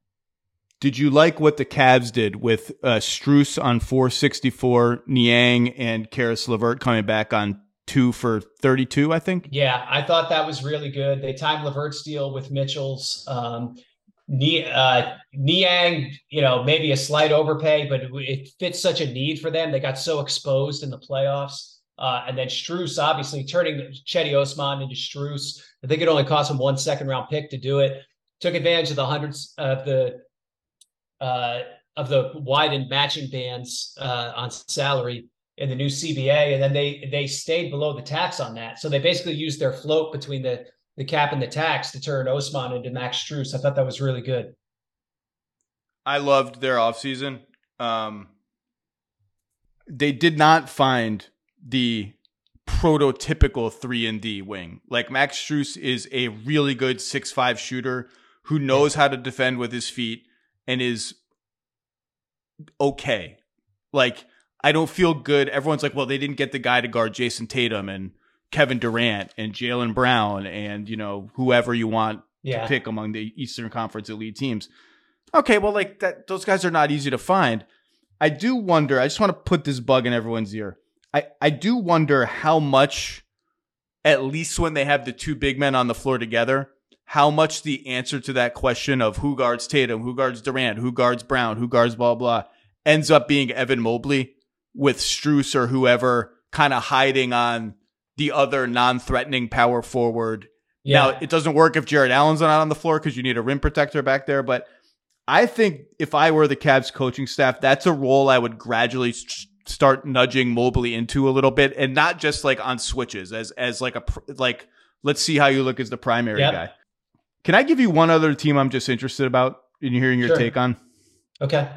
Did you like what the Cavs did with uh, Strus on 464, Niang and Caris LeVert coming back on two for 32, I think? Yeah, I thought that was really good. They timed LeVert's deal with Mitchell's. Um, uh, Niang, you know, maybe a slight overpay, but it, it, fits such a need for them. They got so exposed in the playoffs. Uh, and then Strus, obviously turning Cedi Osman into Strus. I think it only cost him one second round pick to do it. Took advantage of the hundreds of the uh, of the widened matching bands uh, on salary in the new CBA, and then they they stayed below the tax on that. So they basically used their float between the the cap and the tax to turn Osman into Max Strus. I thought that was really good. I loved their offseason. Um, they did not find the prototypical 3 and D wing. Like Max Strus is a really good six five shooter who knows how to defend with his feet and is okay. Like I don't feel good. Everyone's like, well, they didn't get the guy to guard Jayson Tatum and Kevin Durant and Jaylen Brown and you know whoever you want yeah. to pick among the Eastern Conference elite teams. Okay, well, like that, those guys are not easy to find. I do wonder. I just want to put this bug in everyone's ear. I I do wonder how much, at least when they have the two big men on the floor together, how much the answer to that question of who guards Tatum, who guards Durant, who guards Brown, who guards blah blah, ends up being Evan Mobley with Strus or whoever kind of hiding on the other non-threatening power forward. Yeah. Now it doesn't work if Jarrett Allen's not on the floor because you need a rim protector back there. But I think if I were the Cavs coaching staff, that's a role I would gradually start nudging Mobley into a little bit, and not just like on switches as as like a like let's see how you look as the primary yep. guy. Can I give you one other team I'm just interested about in hearing your sure. take on? Okay.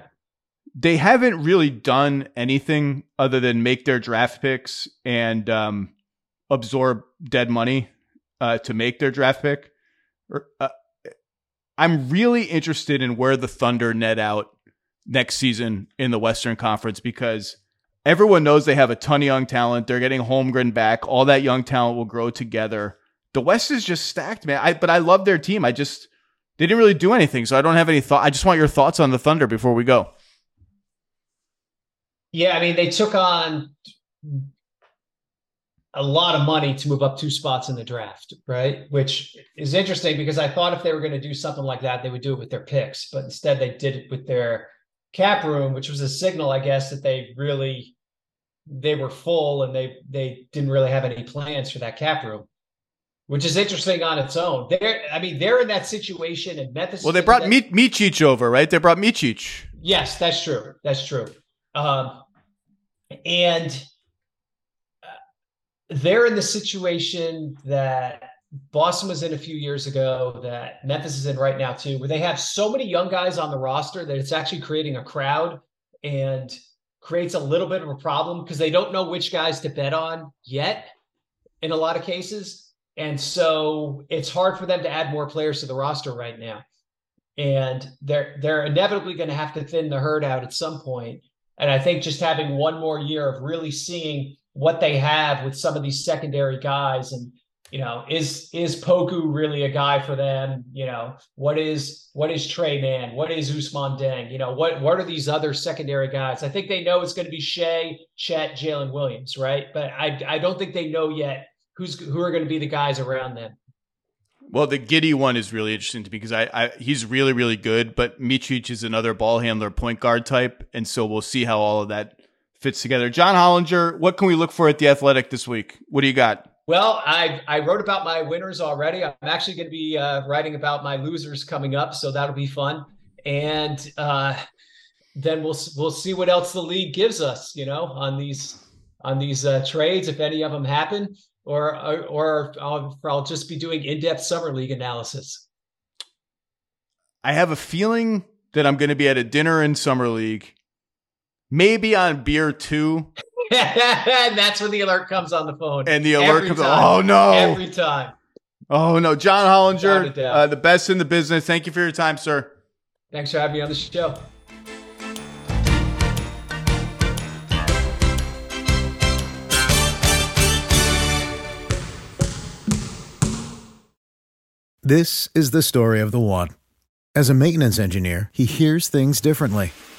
They haven't really done anything other than make their draft picks and um, absorb dead money uh, to make their draft pick. Uh, I'm really interested in where the Thunder net out next season in the Western Conference because everyone knows they have a ton of young talent. They're getting Holmgren back. All that young talent will grow together. The West is just stacked, man. I but I love their team. I just they didn't really do anything, so I don't have any thought. I just want your thoughts on the Thunder before we go. Yeah, I mean they took on a lot of money to move up two spots in the draft, right? Which is interesting because I thought if they were going to do something like that, they would do it with their picks, but instead they did it with their cap room, which was a signal, I guess, that they really they were full and they they didn't really have any plans for that cap room, which is interesting on its own. They're I mean they're in that situation and Memphis. Well, they brought that, Micic over, right? They brought Micic. Yes, that's true. That's true. Um, and they're in the situation that Boston was in a few years ago, that Memphis is in right now too, where they have so many young guys on the roster that it's actually creating a crowd and creates a little bit of a problem because they don't know which guys to bet on yet in a lot of cases. And so it's hard for them to add more players to the roster right now. And they're they're inevitably going to have to thin the herd out at some point. And I think just having one more year of really seeing what they have with some of these secondary guys and you know, is is Poku really a guy for them? You know, what is what is Tre Mann What is Ousmane Dieng? You know, what what are these other secondary guys? I think they know it's going to be Shai, Chet, Jalen Williams, right? But I I don't think they know yet who's who are going to be the guys around them. Well, the Giddey one is really interesting to me because I, I he's really really good, but Micic is another ball handler, point guard type, and so we'll see how all of that fits together. John Hollinger, what can we look for at the Athletic this week? What do you got? Well, I I wrote about my winners already. I'm actually going to be uh, writing about my losers coming up, so that'll be fun. And uh, then we'll we'll see what else the league gives us, you know, on these on these uh, trades if any of them happen or or, or I'll, I'll just be doing in-depth summer league analysis. I have a feeling that I'm going to be at a dinner in summer league, maybe on beer two. and that's when the alert comes on the phone. And the alert Every comes. time. Oh no! Every time. Oh no, John Hollinger, Without a doubt. uh, the best in the business. Thank you for your time, sir. Thanks for having me on the show. This is the story of the one. As a maintenance engineer, he hears things differently.